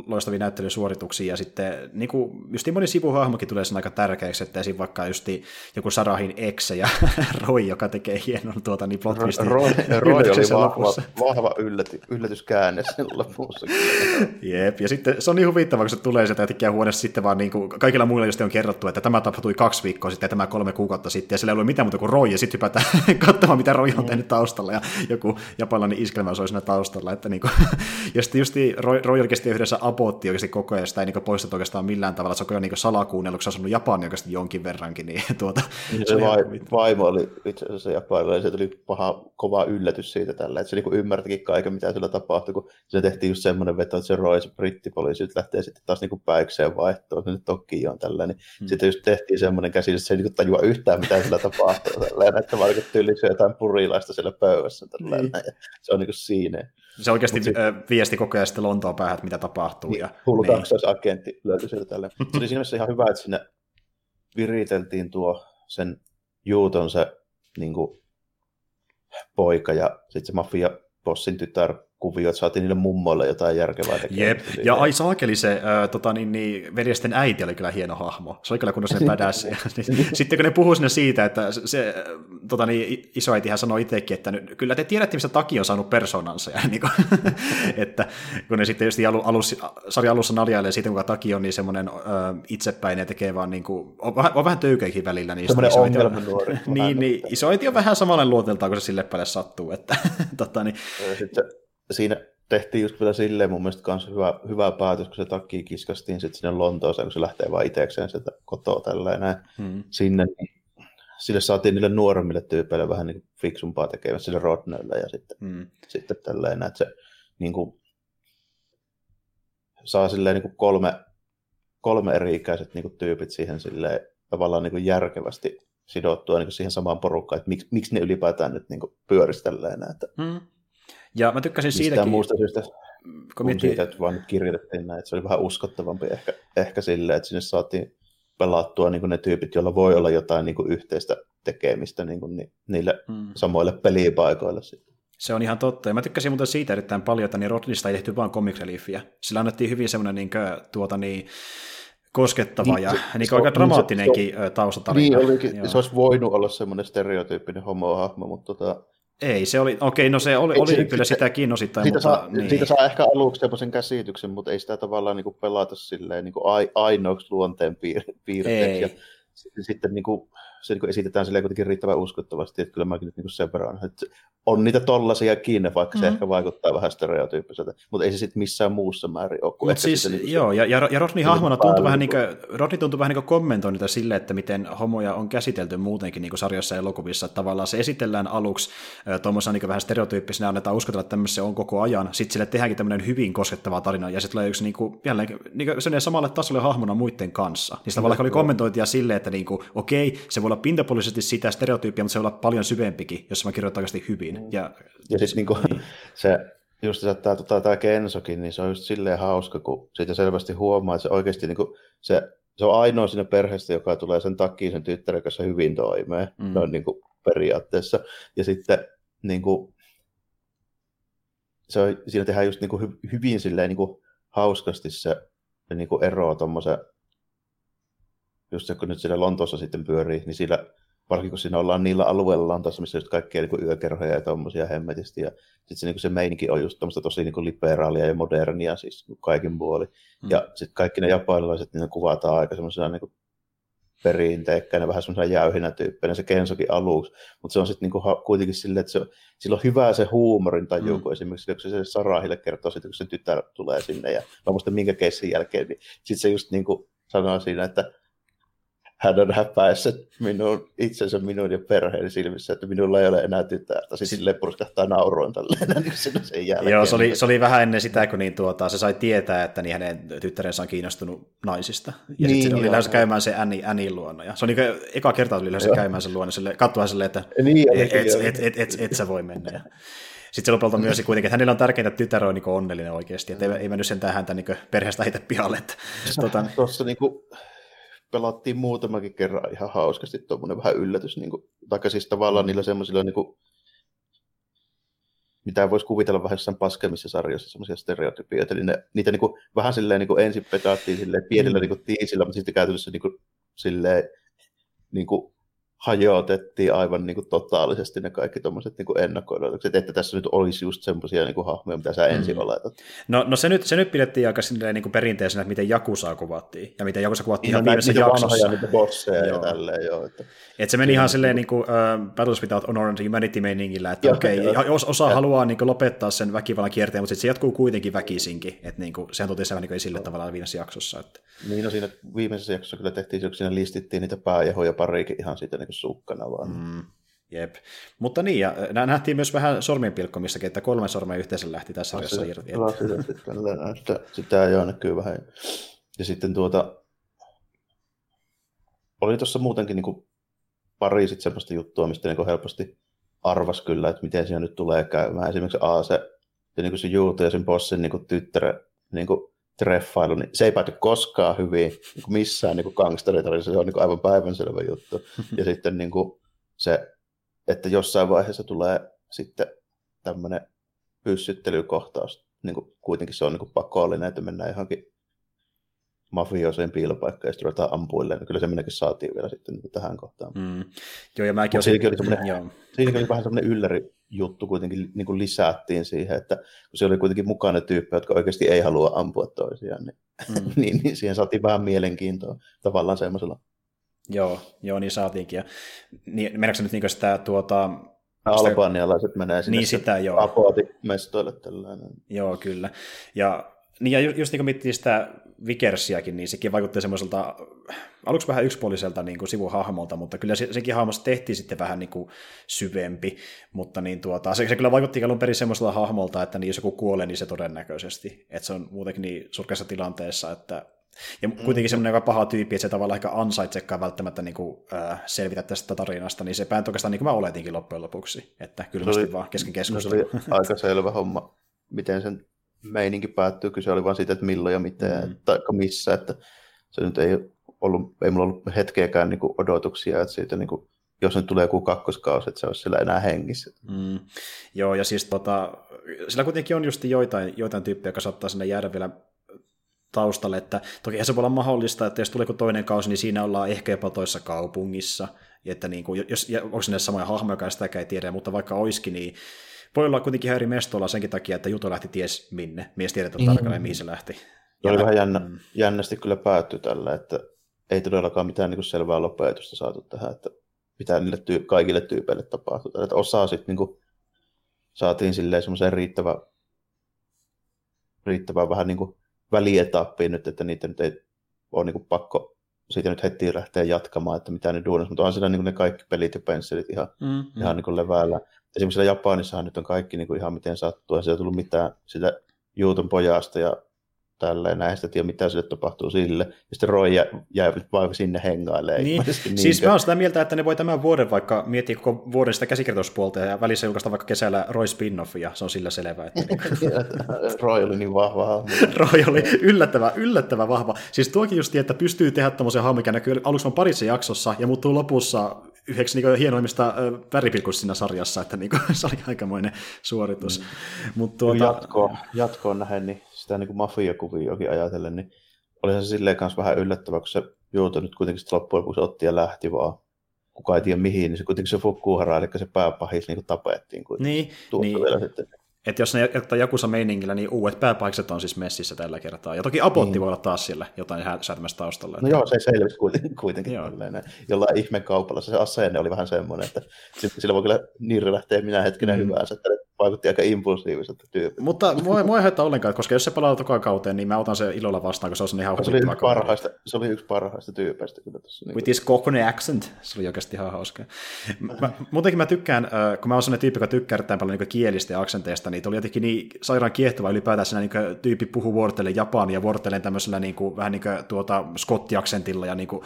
A: loistavia näyttelysuorituksia, ja sitten niin kuin, just moni sivuhahmokin tulee sen aika tärkeäksi, että esim. vaikka just joku Sarahin ex ja Roy, joka tekee hienon tuota, niin plot twistin
B: Roy, Roy oli vahva, vahva ylläty, yllätyskäänne sen lopussa.
A: Jep, ja sitten se on niin huvittava, kun se tulee sieltä tekijä huoneessa sitten vaan niin kuin, kaikilla muilla just on kerrottu, että tämä tapahtui kaksi viikkoa sitten ja tämä kolme kuukautta sitten, ja sillä ei ollut mitään muuta kuin Roy, ja sitten hypätään katsomaan, mitä Roy on tehnyt taustalla, ja joku japanilainen iskelmä soi siinä taustalla, että niin kuin, ja sitten just Roy, Roy oikeasti yhdessä apotti oikeasti koko ajan, sitä ei niin poistettu oikeastaan millään tavalla, se on niin salakuunnellut, se on asunut Japani oikeasti jonkin verrankin, niin tuota...
B: Niin se, se vai, vaimo oli itse asiassa japanilainen, se tuli paha, kova yllätys siitä tällä, että se niin ymmärtikin kaiken, mitä sillä tapahtui, kun se tehtiin just semmoinen veto, että se Roy, se brittipoliisi, lähtee sitten taas niin päikseen vaihtoon, se nyt Tokioon tällä, niin hmm. sitten just tehtiin semmoinen käsitys, että se ei niin tajua yhtään, mitä sillä tapahtuu, tällä, että vaikka tyylissä jotain purilaista siellä pöydässä, tällä, niin. se on niin siinä.
A: Se oikeasti sit, viesti koko ajan sitten Lontoon päähän, että mitä tapahtuu. Niin, ja,
B: hullu niin. kaksoisagentti löytyi sieltä tälle. Se oli siinä mielessä ihan hyvä, että sinne viriteltiin tuo sen Juuton se niin kuin, poika ja sitten se mafia bossin tytär kuvio, että saatiin niille mummoille jotain järkevää
A: tekemään. Jep, ja ai saakeli se äh, tota, niin, niin, veljesten äiti oli kyllä hieno hahmo. Se oli kyllä kunnossa ne niin, sitten kun ne puhuu sinne siitä, että se tota, niin, isoäitihän sanoi itsekin, että kyllä te tiedätte, mistä Taki on saanut persoonansa. Ja, niin kuin, että kun ne sitten just alu, alus, sarja alussa naljailee siitä, kuinka Taki on niin semmoinen äh, itsepäin ja tekee vaan niin kuin, on, on vähän töykeikin välillä.
B: Niin semmoinen ongelmanuori.
A: niin, niin, isoäiti on vähän samanlainen luoteltaan, kun se sille päälle sattuu. Että, tota, niin,
B: sitten siinä tehtiin just vielä silleen mun mielestä kanssa hyvä, hyvä päätös, kun se takki kiskastiin sitten sinne Lontooseen, kun se lähtee vaan itsekseen sieltä kotoa tälleen näin hmm. sinne, niin sille saatiin niille nuoremmille tyypeille vähän niin fiksumpaa tekemään sille Rodnelle ja sitten, hmm. sitten tälleen, että se niin kuin, saa silleen niin kuin kolme, kolme eri ikäiset niin kuin, tyypit siihen silleen, tavallaan niin kuin järkevästi sidottua niin kuin siihen samaan porukkaan, että miksi, miksi ne ylipäätään nyt niin pyöristellään enää. Että
A: mm. Ja mä tykkäsin siitäkin.
B: muusta syystä kun miettii... siitä, että vaan kirjoitettiin näin, että se oli vähän uskottavampi ehkä, ehkä silleen, että sinne saatiin pelattua niin ne tyypit, joilla voi olla jotain niin kuin yhteistä tekemistä niin kuin ni, niille hmm. samoille pelipaikoille sitten.
A: Se on ihan totta. Ja mä tykkäsin muuten siitä erittäin paljon, että niin Rodnista ei tehty vaan comic reliefiä. Sillä annettiin hyvin semmoinen niin kuin, tuota, niin, koskettava niin, ja se, niin se, aika dramaattinenkin se, taustatarina.
B: Niin olikin, se olisi voinut olla semmoinen stereotyyppinen homo-hahmo, mutta tota,
A: ei, se oli, okei, no se oli, oli se, kyllä sitä osittain,
B: siitä
A: mutta...
B: Saa, niin. Siitä saa ehkä aluksi semmoisen käsityksen, mutta ei sitä tavallaan niin kuin pelata silleen niin kuin ainoaksi luonteen piirteeksi. Ja sitten niin kuin, se niin esitetään silleen kuitenkin riittävän uskottavasti, että kyllä mäkin nyt niin sen verran, että on niitä tollaisia kiinni, vaikka mm. se ehkä vaikuttaa vähän stereotyyppiseltä, mutta ei se sitten missään muussa määrin ole. Mut
A: siis, niin joo, ja, ja, ja Rodney hahmona tuntui vähän, niin kuin, Rodney tuntui vähän niin kuin kommentoinnilta sille, että miten homoja on käsitelty muutenkin niin kuin sarjassa ja elokuvissa, että tavallaan se esitellään aluksi tuommoisena niin vähän stereotyyppisenä, annetaan uskotella, että tämmöistä se on koko ajan, sitten sille tehdäänkin tämmöinen hyvin koskettava tarina, ja sitten tulee yksi niin kuin, jälleen niin kuin, samalle tasolle hahmona muiden kanssa. Niin tavallaan oli kommentointia silleen, että niin kuin, okei, se voi olla pintapuolisesti sitä stereotyyppiä, mutta se voi olla paljon syvempikin, jos mä kirjoitan oikeasti hyvin. Ja,
B: ja sitten niinku, niin. se, just se, tämä, tota, tämä Kensokin, niin se on just silleen hauska, kun siitä selvästi huomaa, että se oikeasti niinku, se, se on ainoa siinä perheestä, joka tulee sen takia sen tyttären kanssa hyvin toimeen, mm. noin niinku periaatteessa. Ja sitten niinku, se on, siinä tehdään just niinku hy, hyvin silleen niinku hauskasti se, se niinku ero tuommoisen just kun nyt siellä Lontoossa sitten pyörii, niin siellä, varsinkin kun siinä ollaan niillä alueilla Lontoossa, missä just kaikkea niin yökerhoja ja tuommoisia hemmetisti, ja sitten se, niin se meininki on just tuommoista tosi niin liberaalia ja modernia siis kaikin puoli. Mm. Ja sitten kaikki ne japanilaiset, niin ne kuvataan aika semmoisena niin perinteikkäinen, vähän semmoisena jäyhinä tyyppeinä, se Kensokin aluksi, mutta se on sitten niinku kuitenkin silleen, että se, sillä on hyvää se huumorin taju, mm. kun esimerkiksi kun se Sarahille kertoo sitten, kun se tytär tulee sinne, ja mä muistan minkä keissin jälkeen, niin sitten se just niinku sanoo siinä, että hän on häpäissyt minun, itsensä minun ja perheen silmissä, että minulla ei ole enää tytärtä. Siis sille purskahtaa nauroon tälleen niin sen jälkeen.
A: Joo, se oli, se oli vähän ennen sitä, kun niin tuota, se sai tietää, että niin hänen tyttärensä on kiinnostunut naisista. Ja niin, sitten oli lähes käymään se Annie, Annie luona. Ja se oli niin eka kerta oli lähes käymään sen luona, sille, katsoa silleen, että niin, et, et, et, et, et, et, sä voi mennä. Ja sitten se lopulta myös kuitenkin, että hänellä on tärkeintä, että tytär on niin onnellinen oikeasti, että ei, ei mennyt sentään häntä niin perheestä itse pihalle. Että,
B: tuota... Tuossa niin kuin, pelattiin muutamakin kerran ihan hauskasti tuommoinen vähän yllätys. Niin kuin, taikka siis tavallaan niillä semmoisilla, niin kuin, mitä voisi kuvitella vähän jossain paskemmissa sarjoissa, semmoisia stereotypioita. Eli ne, niitä niin kuin, vähän silleen niin kuin ensin petattiin silleen pienellä mm. niin kuin tiisillä, mutta sitten käytännössä niin kuin, silleen, niin kuin, hajotettiin aivan niin kuin totaalisesti ne kaikki tuommoiset niin ennakko-odotukset, että tässä nyt olisi just semmoisia niin hahmoja, mitä sä ensin mm. oletat.
A: No, no se, nyt, se nyt pidettiin aika niin kuin perinteisenä, että miten Jakusaa kuvattiin, ja miten Jakusa kuvattiin ihan viimeisessä jaksossa. Vanhoja,
B: niitä bosseja joo. ja tälleen, joo. Että,
A: Et se meni ihan silleen niin kuin, uh, Battles Without Honor and Humanity-meiningillä, että okei, okay, jos osa joo. haluaa niin kuin, lopettaa sen väkivallan kierteen, mutta sitten se jatkuu kuitenkin väkisinkin, että niin kuin, sehän tuli se niin esille tavallaan viimeisessä jaksossa. Että...
B: Niin, no siinä viimeisessä jaksossa kyllä tehtiin, kun siinä listittiin niitä pääjehoja pariikin ihan siitä niin kuin sukkana vaan. Mm.
A: Jep. Mutta niin, ja nähtiin myös vähän sormien pilkkomissakin, että kolme sormen yhteensä lähti tässä sarjassa irti.
B: Sitä, sitä, sitä joo näkyy vähän. Ja sitten tuota, oli tuossa muutenkin niin kuin pari sit semmoista juttua, mistä niin helposti arvas kyllä, että miten siinä nyt tulee käymään. Esimerkiksi A, se, ja niin kuin se Juuta ja sen bossin niin kuin tyttärä niin kuin treffailu, niin se ei pääty koskaan hyvin niin kuin missään niin gangsteritarissa, se on niin kuin aivan päivänselvä juttu. Ja sitten niin kuin se, että jossain vaiheessa tulee sitten tämmöinen pyssyttelykohtaus, niin kuin kuitenkin se on niin kuin pakollinen, että mennään johonkin mafiooseen piilopaikkaan ja sitten ruvetaan ampuille, niin kyllä se minäkin saatiin vielä sitten niin tähän kohtaan. Mm.
A: Joo, ja mäkin
B: siinäkin oli, semmoinen, siinäkin oli vähän semmoinen ylläri juttu kuitenkin niin kuin lisättiin siihen, että kun se oli kuitenkin mukana tyyppejä, jotka oikeasti ei halua ampua toisiaan, niin, mm. niin, niin siihen saatiin vähän mielenkiintoa tavallaan semmoisella.
A: Joo, joo, niin saatiinkin. Ja, niin, meneekö nyt niin sitä tuota,
B: Albanialaiset menee sinne
A: niin sitä, joo.
B: apoatimestoille tällainen.
A: Joo, kyllä. Ja, niin ja just niin kuin miettii sitä Vikersiäkin, niin sekin vaikutti semmoiselta, aluksi vähän yksipuoliselta niin kuin sivuhahmolta, mutta kyllä se, sekin hahmosta tehtiin sitten vähän niin kuin syvempi, mutta niin tuota, se, se kyllä vaikutti alun perin semmoiselta hahmolta, että niin jos joku kuolee, niin se todennäköisesti, että se on muutenkin niin surkeassa tilanteessa, että Ja kuitenkin semmoinen aika paha tyyppi, että se tavallaan ehkä ansaitsekaan välttämättä niin kuin, äh, selvitä tästä tarinasta, niin se pääntyi oikeastaan niin kuin mä oletinkin loppujen lopuksi, että kylmästi vaan kesken keskustelua.
B: Se oli aika selvä homma, miten sen meininki päättyy. Kyse oli vain siitä, että milloin ja miten, mm. tai missä, että se nyt ei ollut, ei mulla ollut hetkeäkään niin kuin odotuksia, että siitä niin kuin, jos nyt tulee joku kakkoskausi, että se olisi sillä enää hengissä.
A: Mm. Joo, ja siis tota, sillä kuitenkin on just joitain, joitain tyyppejä, jotka saattaa sinne jäädä vielä taustalle, että toki se voi olla mahdollista, että jos tulee toinen kausi, niin siinä ollaan ehkä jopa toisessa kaupungissa, että niin kuin, jos, ja onko sinne samoja hahmoja, joka sitäkään ei tiedä, mutta vaikka olisikin, niin voi olla kuitenkin eri mestolla senkin takia, että Juto lähti ties minne, mies tiedetään mm. tarkalleen, mihin se lähti.
B: Ja oli vähän jännä, mm. jännästi kyllä päättyi tällä, että ei todellakaan mitään niin kuin selvää lopetusta saatu tähän, että mitä niille tyy- kaikille tyypeille tapahtuu. Että osaa sitten niin saatiin silleen semmoiseen riittävä, riittävän vähän niin kuin välietappiin nyt, että niitä nyt ei ole niin kuin pakko siitä nyt heti lähteä jatkamaan, että mitä ne duunas, mutta on siinä niin ne kaikki pelit ja pensselit ihan, mm-hmm. ihan niin kuin leväällä. Esimerkiksi Japanissahan nyt on kaikki niin kuin ihan miten sattuu, ja se ei tullut mitään sitä Juuton pojasta ja tälleen, näin sitä tiedä, mitä sille tapahtuu sille, ja sitten Roy jää, jää vaan sinne hengailee.
A: Niin. niin siis mä oon sitä mieltä, että ne voi tämän vuoden vaikka miettiä koko vuoden sitä käsikirjoituspuolta ja välissä julkaista vaikka kesällä Roy spin ja se on sillä selvä. Että niin
B: Roy oli niin vahva
A: Roy oli yllättävä, yllättävä vahva. Siis tuokin just, että pystyy tehdä tämmöisen hahmon, mikä näkyy aluksi on parissa jaksossa ja muuttuu lopussa yhdeksi niin hienoimmista väripilkuista siinä sarjassa, että niin kuin, se oli aikamoinen suoritus. Mm.
B: Mut tuota... jatkoon, jatkoon nähden, niin sitä niin mafiakuvioakin ajatellen, niin oli se silleen kanssa vähän yllättävää, kun se Juuto nyt kuitenkin sitten loppujen lopuksi otti ja lähti vaan. Kuka ei tiedä mihin, niin se kuitenkin se Fukuhara, eli se pääpahis niin kuin tapettiin.
A: Niin, niin. Vielä sitten. Että jos ne jättää Jakusa meiningillä, niin uudet pääpaikset on siis messissä tällä kertaa. Ja toki Apotti niin. voi olla taas siellä jotain säätämässä taustalla.
B: No joo, se selvisi kuitenkin, kuitenkin joo. jollain ihme kaupalla. Se asenne oli vähän semmoinen, että sillä voi kyllä Nirri lähteä minä hetkenä mm. hyvänsä, että vaikutti aika impulsiiviselta tyypiltä.
A: Mutta mua, mua ei haittaa ollenkaan, koska jos se palaa tokaan kauteen, niin mä otan se ilolla vastaan, koska se on ihan
B: se oli, yksi parhaista, se oli yksi parhaista tyypeistä kyllä
A: tuossa. With his cockney accent, se oli oikeasti ihan hauska. Mä, muutenkin mä tykkään, kun mä oon sellainen tyyppi, joka tykkää erittäin paljon niin kielistä ja aksenteista, niin oli jotenkin niin sairaan kiehtova ylipäätään siinä niin tyyppi puhuu vuorotellen japania ja vuorotellen tämmöisellä niin kuin, vähän niin kuin tuota skottiaksentilla ja niin kuin,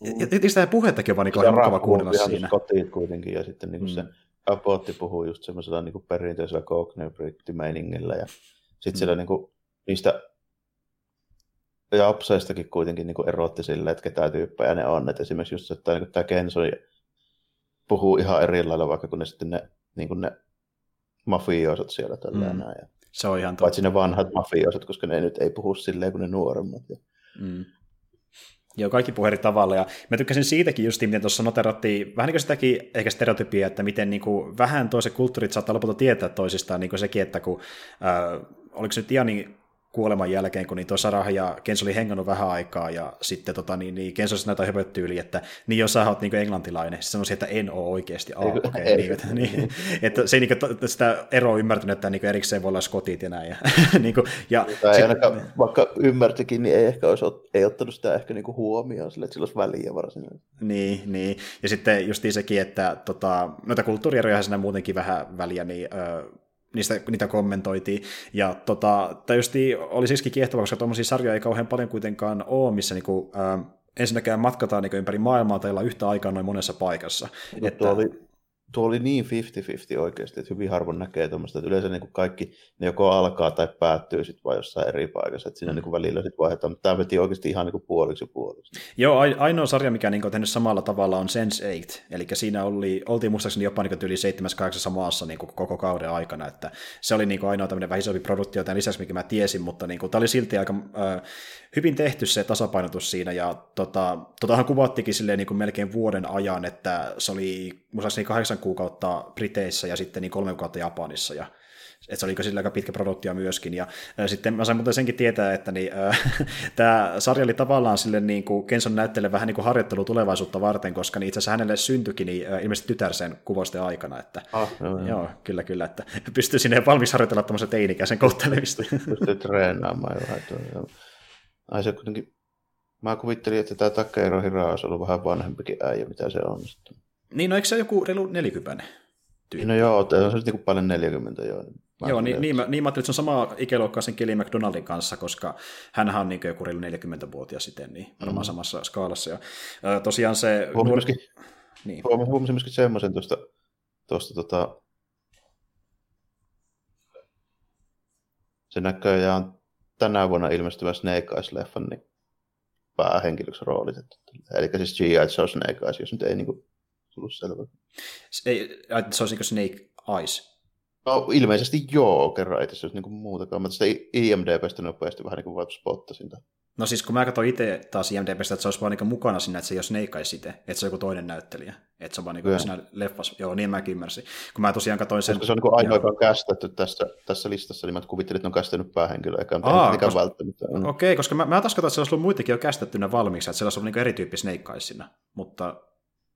A: ja, ja sitä puhettakin on vaan niin mukava kuunnella siinä.
B: Kotiin kuitenkin ja sitten niin kuin mm. se Apotti puhuu just semmoisella niin perinteisellä Cockney-brittimeiningillä ja sitten mm. siellä niin kuin, niistä ja apseistakin kuitenkin niin kuin erotti silleen, että ketä tyyppejä ne on. Et esimerkiksi just että niin tämä Kenso puhuu ihan eri lailla, vaikka kun ne sitten ne, niin kuin ne mafioosat siellä tällä mm. näin.
A: Se on ihan
B: totta. Paitsi ne vanhat mafioosat, koska ne nyt ei puhu silleen kuin ne nuoremmat. Mm.
A: Joo, kaikki puhuu eri tavalla, ja mä tykkäsin siitäkin just, miten tuossa noterattiin vähän niin kuin sitäkin ehkä stereotypia, että miten niin kuin, vähän toiset kulttuurit saattaa lopulta tietää toisistaan, niin kuin sekin, että kun, äh, oliko se nyt ihan niin kuoleman jälkeen, kun niin tuo Sarah ja Kenzo oli hengannut vähän aikaa, ja sitten tota, niin, niin Kenzo sitten näitä höpöttyyli, että niin jos sä oot niin englantilainen, sitten sanoisin, että en ole oikeasti. Ah, okei, okay, niin, että, niin, että se ei niin kuin, sitä eroa ymmärtänyt, että niin erikseen voi olla skotit ja näin. Ja, niin kuin, ja
B: tai sit, ainakaan, vaikka ymmärtikin, niin ei ehkä olisi ei ottanut sitä ehkä niin kuin huomioon, sille, että sillä olisi väliä varsinaisesti.
A: Niin, niin, ja sitten just sekin, että tota, noita kulttuurieroja siinä muutenkin vähän väliä, niin niistä, niitä kommentoitiin. Ja tota, just oli siksikin kiehtovaa, koska tuommoisia sarjoja ei kauhean paljon kuitenkaan ole, missä niinku, ää, ensinnäkään matkataan niinku ympäri maailmaa tai yhtä aikaa noin monessa paikassa.
B: No, että... oli, tuo oli niin 50-50 oikeasti, että hyvin harvoin näkee tuommoista, että yleensä niin kuin kaikki ne joko alkaa tai päättyy sitten vaan jossain eri paikassa, että siinä mm. niin kuin välillä sitten vaihdetaan, mutta tämä veti oikeasti ihan niin kuin puoliksi puoliksi.
A: Joo, ainoa sarja, mikä niin on tehnyt samalla tavalla on Sense8, eli siinä oli, oltiin muistaakseni jopa niin yli 7-8 maassa niin kuin koko kauden aikana, että se oli niin kuin ainoa tämmöinen vähän isompi produktio tämän lisäksi, mikä mä tiesin, mutta niin kuin, tämä oli silti aika äh, hyvin tehty se tasapainotus siinä, ja tota, totahan kuvattikin silleen niin kuin melkein vuoden ajan, että se oli muistaakseni kahdeksan kuukautta Briteissä ja sitten niin kolme kuukautta Japanissa, ja että se oli sillä aika pitkä produktia myöskin. Ja äh, sitten mä sain muuten senkin tietää, että niin, tämä sarja oli tavallaan sille niin kuin Kenson näyttele vähän niin kuin harjoittelu tulevaisuutta varten, koska niin itse asiassa hänelle syntyikin niin, äh, ilmeisesti tytär sen kuvosten aikana. Että, ah, joo, joo. joo, kyllä, kyllä, että pystyy sinne valmis harjoitella tämmöisen teinikäisen kohtelemista.
B: Pystyy treenaamaan jo. Ai se kuitenkin, mä kuvittelin, että tämä Takkeiro Hira olisi ollut vähän vanhempikin äijä, mitä se on sitten.
A: Niin, no eikö se joku reilu 40?
B: Tyyppi? No joo, se on niin paljon 40 joo.
A: Mä Joo, niin, niin, mä, niin mä ajattelin, että se on sama ikäluokkaa sen Kelly McDonaldin kanssa, koska hän on niin joku 40-vuotias siten, niin varmaan mm. samassa skaalassa. Ja, ää, tosiaan se...
B: Huomasin, nuor... myöskin, niin. huomasin myöskin semmoisen tuosta, tuosta tota, se näköjään tänä vuonna ilmestyvän Snake Eyes-leffan niin päähenkilöksi roolitettu. Eli siis G.I. Joe Snake Eyes, jos nyt ei niin kuin, tullut selvä.
A: Se, ei, se olisi niin Snake Eyes?
B: No ilmeisesti joo, kerran ei tässä olisi niin muutakaan. Mä tästä IMDBstä nopeasti vähän niin kuin spottasin.
A: No siis kun mä katsoin itse taas IMDBstä, että se olisi vaan niin mukana siinä, että se ei ole Snake Eyes itse, että se on joku toinen näyttelijä. Että se on vaan niin siinä leffassa. Joo, niin mäkin ymmärsin. Kun mä tosiaan katsoin sen...
B: Koska se on niin ainoa, joka on kästetty tässä, tässä listassa, niin mä kuvittelin, että ne on kästänyt päähenkilöä, eikä Aa, koska... välttämättä.
A: Okei, okay, koska mä, mä taas katsoin, että se olisi ollut muitakin jo kästettynä valmiiksi, että se olisi ollut niin erityyppi Snake Eyesina. Mutta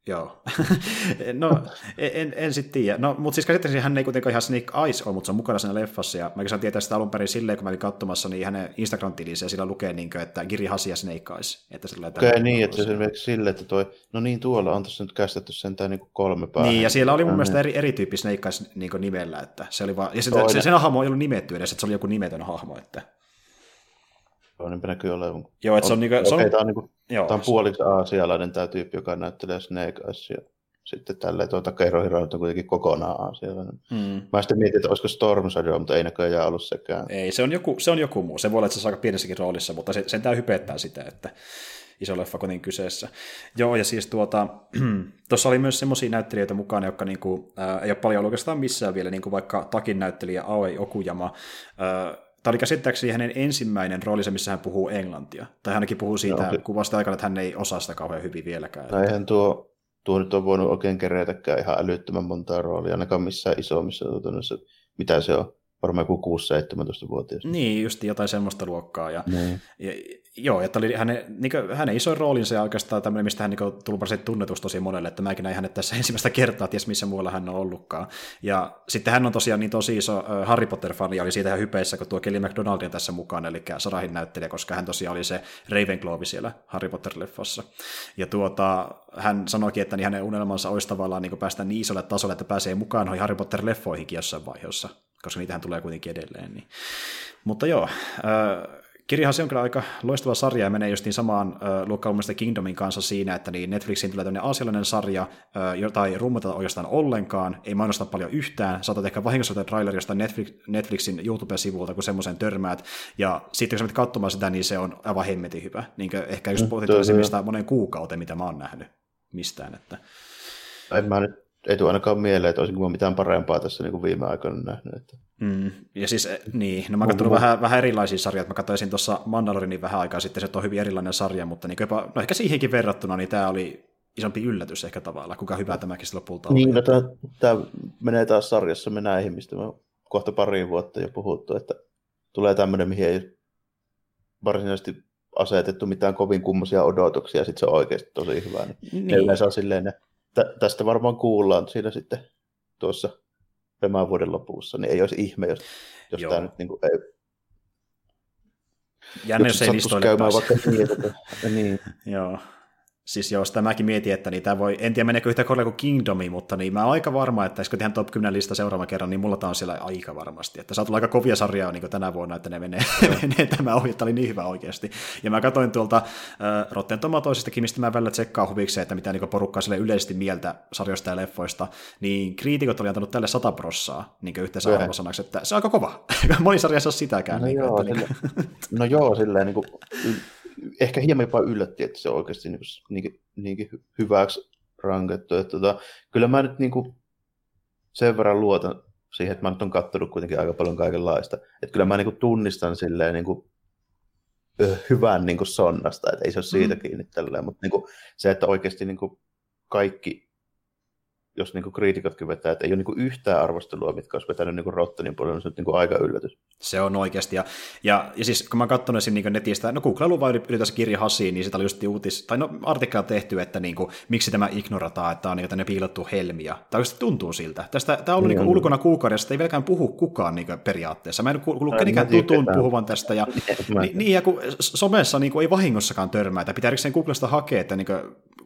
A: Joo. no, en, en sitten tiedä. No, mutta siis käsittääkseni hän ei kuitenkaan ihan Snake Eyes ole, mutta se on mukana siinä leffassa. Ja mä sain tietää sitä alun perin silleen, kun mä olin katsomassa, niin hänen Instagram-tilissä ja sillä lukee, niin kuin, että Giri Hasi ja Snake Eyes. Että
B: sillä okay, niin, että se esimerkiksi silleen, että toi, no niin, tuolla on tässä nyt kästetty sentään niin kolme päivää.
A: Niin, ja siellä oli mun mielestä eri, erityyppi Snake Eyes niin nimellä, että se oli vaan, ja sitä, se, sen hahmo ei ollut nimetty edes, että se oli joku nimetön hahmo, että
B: Niinpä näkyy olevan.
A: Joo, että se on, niinku,
B: se on, okay, tämä on, niinku, joo, tämä on puoliksi aasialainen tämä tyyppi, joka näyttelee Snake Eyesia. Sitten tälleen tuota Keiro Hiro on kuitenkin kokonaan aasialainen. Mm. Mä sitten mietin, että olisiko Storm Shadow, mutta ei näköjään ollut sekään.
A: Ei, se on joku, se on joku muu. Se voi olla, että se on aika pienessäkin roolissa, mutta se, sen tämä hypettää sitä, että iso leffa kotiin kyseessä. Joo, ja siis tuota, tuossa oli myös semmoisia näyttelijöitä mukana, jotka niinku, ää, ei ole paljon ollut oikeastaan missään vielä, niin kuin vaikka takin näyttelijä Aoi Okujama, ää, Tämä oli käsittääkseni hänen ensimmäinen roolinsa, missä hän puhuu englantia. Tai hänkin puhuu siitä no, kuvasta aikana, että hän ei osaa sitä kauhean hyvin vieläkään.
B: No eihän tuo, tuo nyt on voinut oikein kerätäkään ihan älyttömän montaa roolia, ainakaan missään isommissa tuotannossa. Mitä se on? Varmaan joku 6-17-vuotias.
A: Niin, just jotain semmoista luokkaa. Ja, niin. ja, Joo, että oli hänen, niin kuin, hänen isoin roolinsa ja oikeastaan tämmöinen, mistä hän niin varsin tunnetus tosi monelle, että mäkin näin hänet tässä ensimmäistä kertaa, ties missä muualla hän on ollutkaan. Ja sitten hän on tosiaan niin tosi iso Harry Potter-fani, ja oli siitä ihan hypeissä, kun tuo Kelly McDonald on tässä mukana, eli Sarahin näyttelijä, koska hän tosiaan oli se Ravenclaw siellä Harry Potter-leffassa. Ja tuota, hän sanoikin, että niin hänen unelmansa olisi tavallaan niin päästä niin isolle tasolle, että pääsee mukaan noihin Harry Potter-leffoihinkin jossain vaiheessa, koska niitähän tulee kuitenkin edelleen. Niin. Mutta joo, äh, Kirjahan se on kyllä aika loistava sarja ja menee justiin samaan äh, luokkaan Kingdomin kanssa siinä, että niin Netflixiin tulee tämmöinen aasialainen sarja, äh, jota ei rummata oikeastaan ollenkaan, ei mainosta paljon yhtään, saatat ehkä vahingossa traileri jostain Netflix, Netflixin YouTube-sivulta, kun semmoisen törmäät, ja sitten kun sä katsomaan sitä, niin se on aivan hemmetin hyvä. Niin ehkä just potentiaalisesti monen kuukauteen, mitä mä oon nähnyt mistään. Että...
B: En mä nyt ei tule ainakaan mieleen, että olisinko mitään parempaa tässä niin kuin viime aikoina nähnyt. Että...
A: Mm, ja siis, eh, niin, no mä katson mm-hmm. vähän, vähän erilaisia sarjoja, mä katsoin tuossa Mandalorinin vähän aikaa sitten, se on hyvin erilainen sarja, mutta niin jopa, no ehkä siihenkin verrattuna, niin tämä oli isompi yllätys ehkä tavallaan, kuinka hyvä tämäkin lopulta oli.
B: Niin, no tämä, tämä menee taas sarjassa me näihin, mistä me kohta pari vuotta jo puhuttu, että tulee tämmöinen, mihin ei varsinaisesti asetettu mitään kovin kummosia odotuksia, ja sitten se on oikeasti tosi hyvä. Niin, niin. yleensä on silleen ne tä, tästä varmaan kuullaan siinä sitten tuossa tämän vuoden lopussa, niin ei olisi ihme, jos, jos tämä nyt niin kuin, ei,
A: Jännä, jos, ei listoille
B: käymään vaikka niin, että, niin.
A: Joo. Siis joo, sitä mäkin mietin, että niin tämä voi, en tiedä meneekö yhtä korkealle kuin Kingdomi, mutta niin mä oon aika varma, että jos tehdään top 10 lista seuraavan kerran, niin mulla tämä on siellä aika varmasti. Että saa tulla aika kovia sarjaa niin tänä vuonna, että ne menee, menee tämä ohi, että oli niin hyvä oikeasti. Ja mä katsoin tuolta äh, Rotten Tomatoesistakin, mistä mä välillä tsekkaan huvikseen, että mitä niin porukkaa sille yleisesti mieltä sarjoista ja leffoista, niin kriitikot oli antanut tälle 100 prossaa niin yhteensä arvosanaksi, että se on aika kova. Moni sarja ei sitäkään.
B: No,
A: niin,
B: joo, että, niin... no joo, silleen niin kuin, ehkä hieman jopa yllätti, että se on oikeasti niin kuin, niinkin, niinkin hyväksi rankettu. Että, tota, kyllä mä nyt niin kuin, sen verran luotan siihen, että mä nyt on katsonut kuitenkin aika paljon kaikenlaista. Että kyllä mä niin kuin, tunnistan silleen niin kuin, hyvän niin kuin sonnasta, että ei se ole siitä mm. kiinni tälleen, mutta niin kuin, se, että oikeasti niin kuin, kaikki jos niin kriitikotkin vetää, että ei ole niin yhtään arvostelua, mitkä olisi vetänyt niin Rottenin puolella, niin se on niin aika yllätys.
A: Se on oikeasti. Ja, ja, ja siis kun mä katson esim. niin netistä, no googlailu vaan ylipäänsä kirja Hasiin, niin sitä oli just uutis, tai no artikkeli tehty, että niin kuin, miksi tämä ignorataan, että on niin tänne piilottu helmiä. Tai oikeasti tuntuu siltä. Tästä, tämä on ollut niin, niin ulkona kuukaudessa, ei vieläkään puhu kukaan niin periaatteessa. Mä en kuullut kenenkään tutun puhuvan tästä. Ja, niin, niin, ja kun somessa niin kuin, ei vahingossakaan törmää, että pitää erikseen Googlesta hakea, että niin kuin,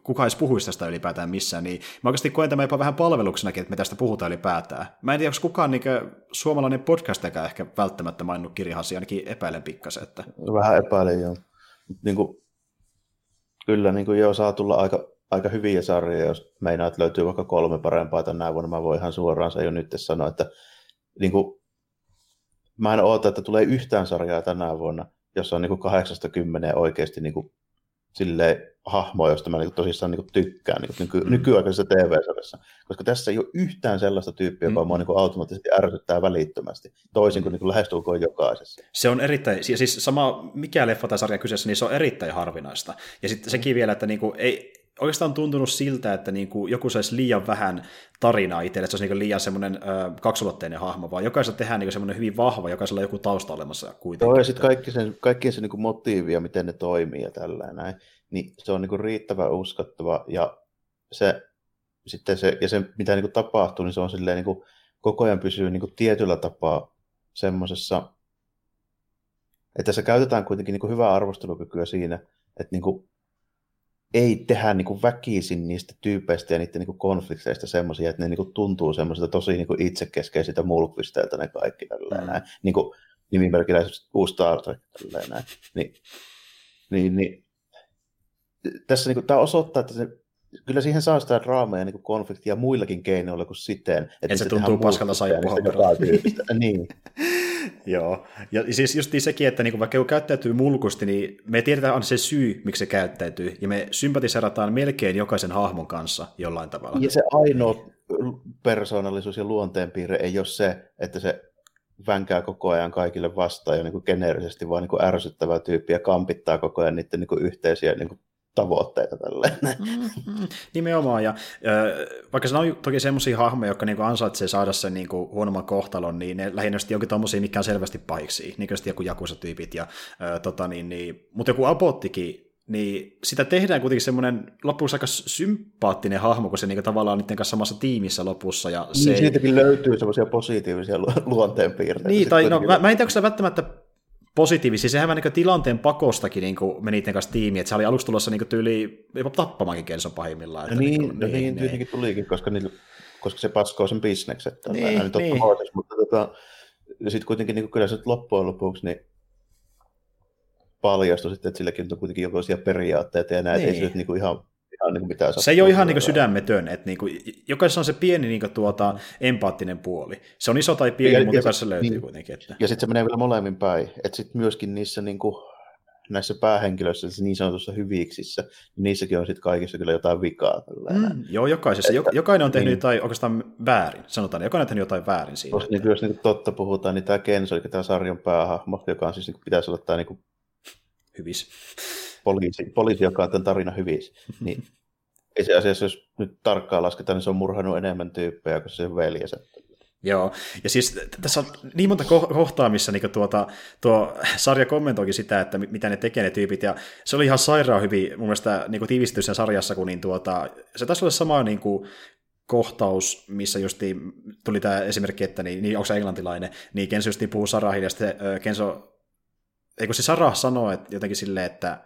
A: kukaan edes puhuisi tästä ylipäätään missään, niin mä oikeasti koen tämän jopa vähän palveluksenakin, että me tästä puhutaan ylipäätään. Mä en tiedä, onko kukaan niin suomalainen podcastakaan ehkä välttämättä maininnut kirjahasia, ainakin epäilen pikkasen. Että...
B: Vähän epäilen, joo. Niin kuin, kyllä, niin kuin joo, saa tulla aika, aika hyviä sarjoja, jos meinaa, että löytyy vaikka kolme parempaa tänä vuonna. Mä voin ihan suoraan se jo nyt sanoa, että niin kuin, mä en oota, että tulee yhtään sarjaa tänä vuonna, jossa on niin 80 oikeasti niin kuin, silleen, hahmoa, josta mä niin tosissaan niin tykkään niin nyky- mm. nykyaikaisessa TV-sarjassa. Koska tässä ei ole yhtään sellaista tyyppiä, joka mm. mua niin automaattisesti ärsyttää välittömästi, toisin kuin, mm. niin lähestulkoon jokaisessa.
A: Se on erittäin, siis sama mikä leffa tai sarja kyseessä, niin se on erittäin harvinaista. Ja sitten sekin vielä, että niin kuin, ei, oikeastaan on tuntunut siltä, että niin kuin joku saisi liian vähän tarinaa itselle, että se olisi niin liian semmoinen ö, kaksulotteinen hahmo, vaan jokaisella tehdään niin semmoinen hyvin vahva, jokaisella on joku tausta olemassa kuitenkin.
B: Joo, ja sitten kaikki sen, kaikkien se niin motiivi ja miten ne toimii ja tällä näin, niin se on niin riittävän uskottava ja se, sitten se, ja se mitä niin tapahtuu, niin se on silleen niin koko ajan pysyy niin tietyllä tapaa semmoisessa, että se käytetään kuitenkin niin hyvää arvostelukykyä siinä, että niin ei tehdä niin kuin väkisin niistä tyypeistä ja niiden niin kuin konflikteista semmoisia, että ne niin kuin tuntuu semmoisilta tosi niin kuin itsekeskeisiltä mulkvisteiltä ne kaikki tälleen mm. näin. Niin kuin nimimerkillä uusi Star Trek tälleen näin. Niin, niin, niin tässä niin kuin, tämä osoittaa, että se, kyllä siihen saa sitä draamaa ja niin konfliktia muillakin keinoilla kuin siten.
A: Että Et se tuntuu paskalta saippuhan
B: Niin.
A: Joo, ja siis just niin sekin, että niinku, vaikka joku käyttäytyy mulkusti, niin me tiedetään on se syy, miksi se käyttäytyy, ja me sympatiserataan melkein jokaisen hahmon kanssa jollain tavalla.
B: Ja se ainoa persoonallisuus ja luonteenpiirre ei ole se, että se vänkää koko ajan kaikille vastaan ja niin kuin geneerisesti vaan niin kuin ärsyttävä tyyppi ja kampittaa koko ajan niiden niin kuin yhteisiä niin kuin tavoitteita tälleen.
A: Mm-hmm. Nimenomaan, ja äh, vaikka se on toki semmoisia hahmoja, jotka niinku ansaitsee saada sen niinku huonomman kohtalon, niin ne lähinnä sitten jonkin tommosia, mikä on selvästi pahiksi, niin kuin joku jakusatyypit, ja äh, tota, niin, niin, mutta joku apottikin, niin sitä tehdään kuitenkin semmoinen lopussa aika sympaattinen hahmo, kun se niinku tavallaan niiden kanssa samassa tiimissä lopussa. Ja
B: se niin, siitäkin löytyy semmoisia positiivisia luonteenpiirteitä.
A: Niin, tai no, mä, mä en tiedä, onko välttämättä positiivisia. Sehän vähän niin tilanteen pakostakin niin kuin meni niiden kanssa tiimiin, että se oli aluksi tulossa niin tyyli jopa tappamaankin Kenson pahimmillaan.
B: Että no niin, niin, no niin, niin, tietenkin tulikin, koska, niillä, koska se paskoo sen bisnekset. Niin, niin. niin. Hoides, mutta tota, sitten kuitenkin niin kyllä se loppujen lopuksi niin paljastui sitten, että silläkin on kuitenkin jokaisia periaatteita ja näitä, niin. ei se nyt niin kuin ihan niin kuin mitään
A: Se ei ole ihan niin kuin sydämetön, että niin kuin, jokaisessa on se pieni niin kuin tuota, empaattinen puoli. Se on iso tai pieni, ja, mutta jokaisessa löytyy niin, kuitenkin. Että...
B: Ja sitten se menee vielä molemmin päin, että sitten myöskin niissä niin kuin, näissä päähenkilöissä, niin sanotussa hyviksissä, niin niissäkin on sitten kaikissa kyllä jotain vikaa.
A: Mm, joo, jokaisessa. Että, jokainen on tehnyt niin, jotain oikeastaan väärin, sanotaan. Jokainen on tehnyt jotain väärin siinä.
B: Koska että... niin, jos niin totta puhutaan, niin tämä Kenzo, eli tämä sarjan päähahmo, joka on siis, niin pitäisi olla tämä niin kuin...
A: Hyvis
B: poliisi, poliisi joka on tämän tarinan hyvissä, niin itse asiassa jos nyt tarkkaan lasketaan, niin se on murhannut enemmän tyyppejä kuin se veljensä.
A: Joo, ja siis tässä on niin monta kohtaa, missä niin tuota, tuo sarja kommentoikin sitä, että mitä ne tekee ne tyypit, ja se oli ihan sairaan hyvin mun mielestä niin tiivistys sen sarjassa, kun niin tuota, se taisi olla sama niin kuin, kohtaus, missä just tuli tämä esimerkki, että niin, niin onko se englantilainen, niin Kenzo just puhuu Sarahin, ja sitten Kenzo, eikö se Sarah sanoo että jotenkin silleen, että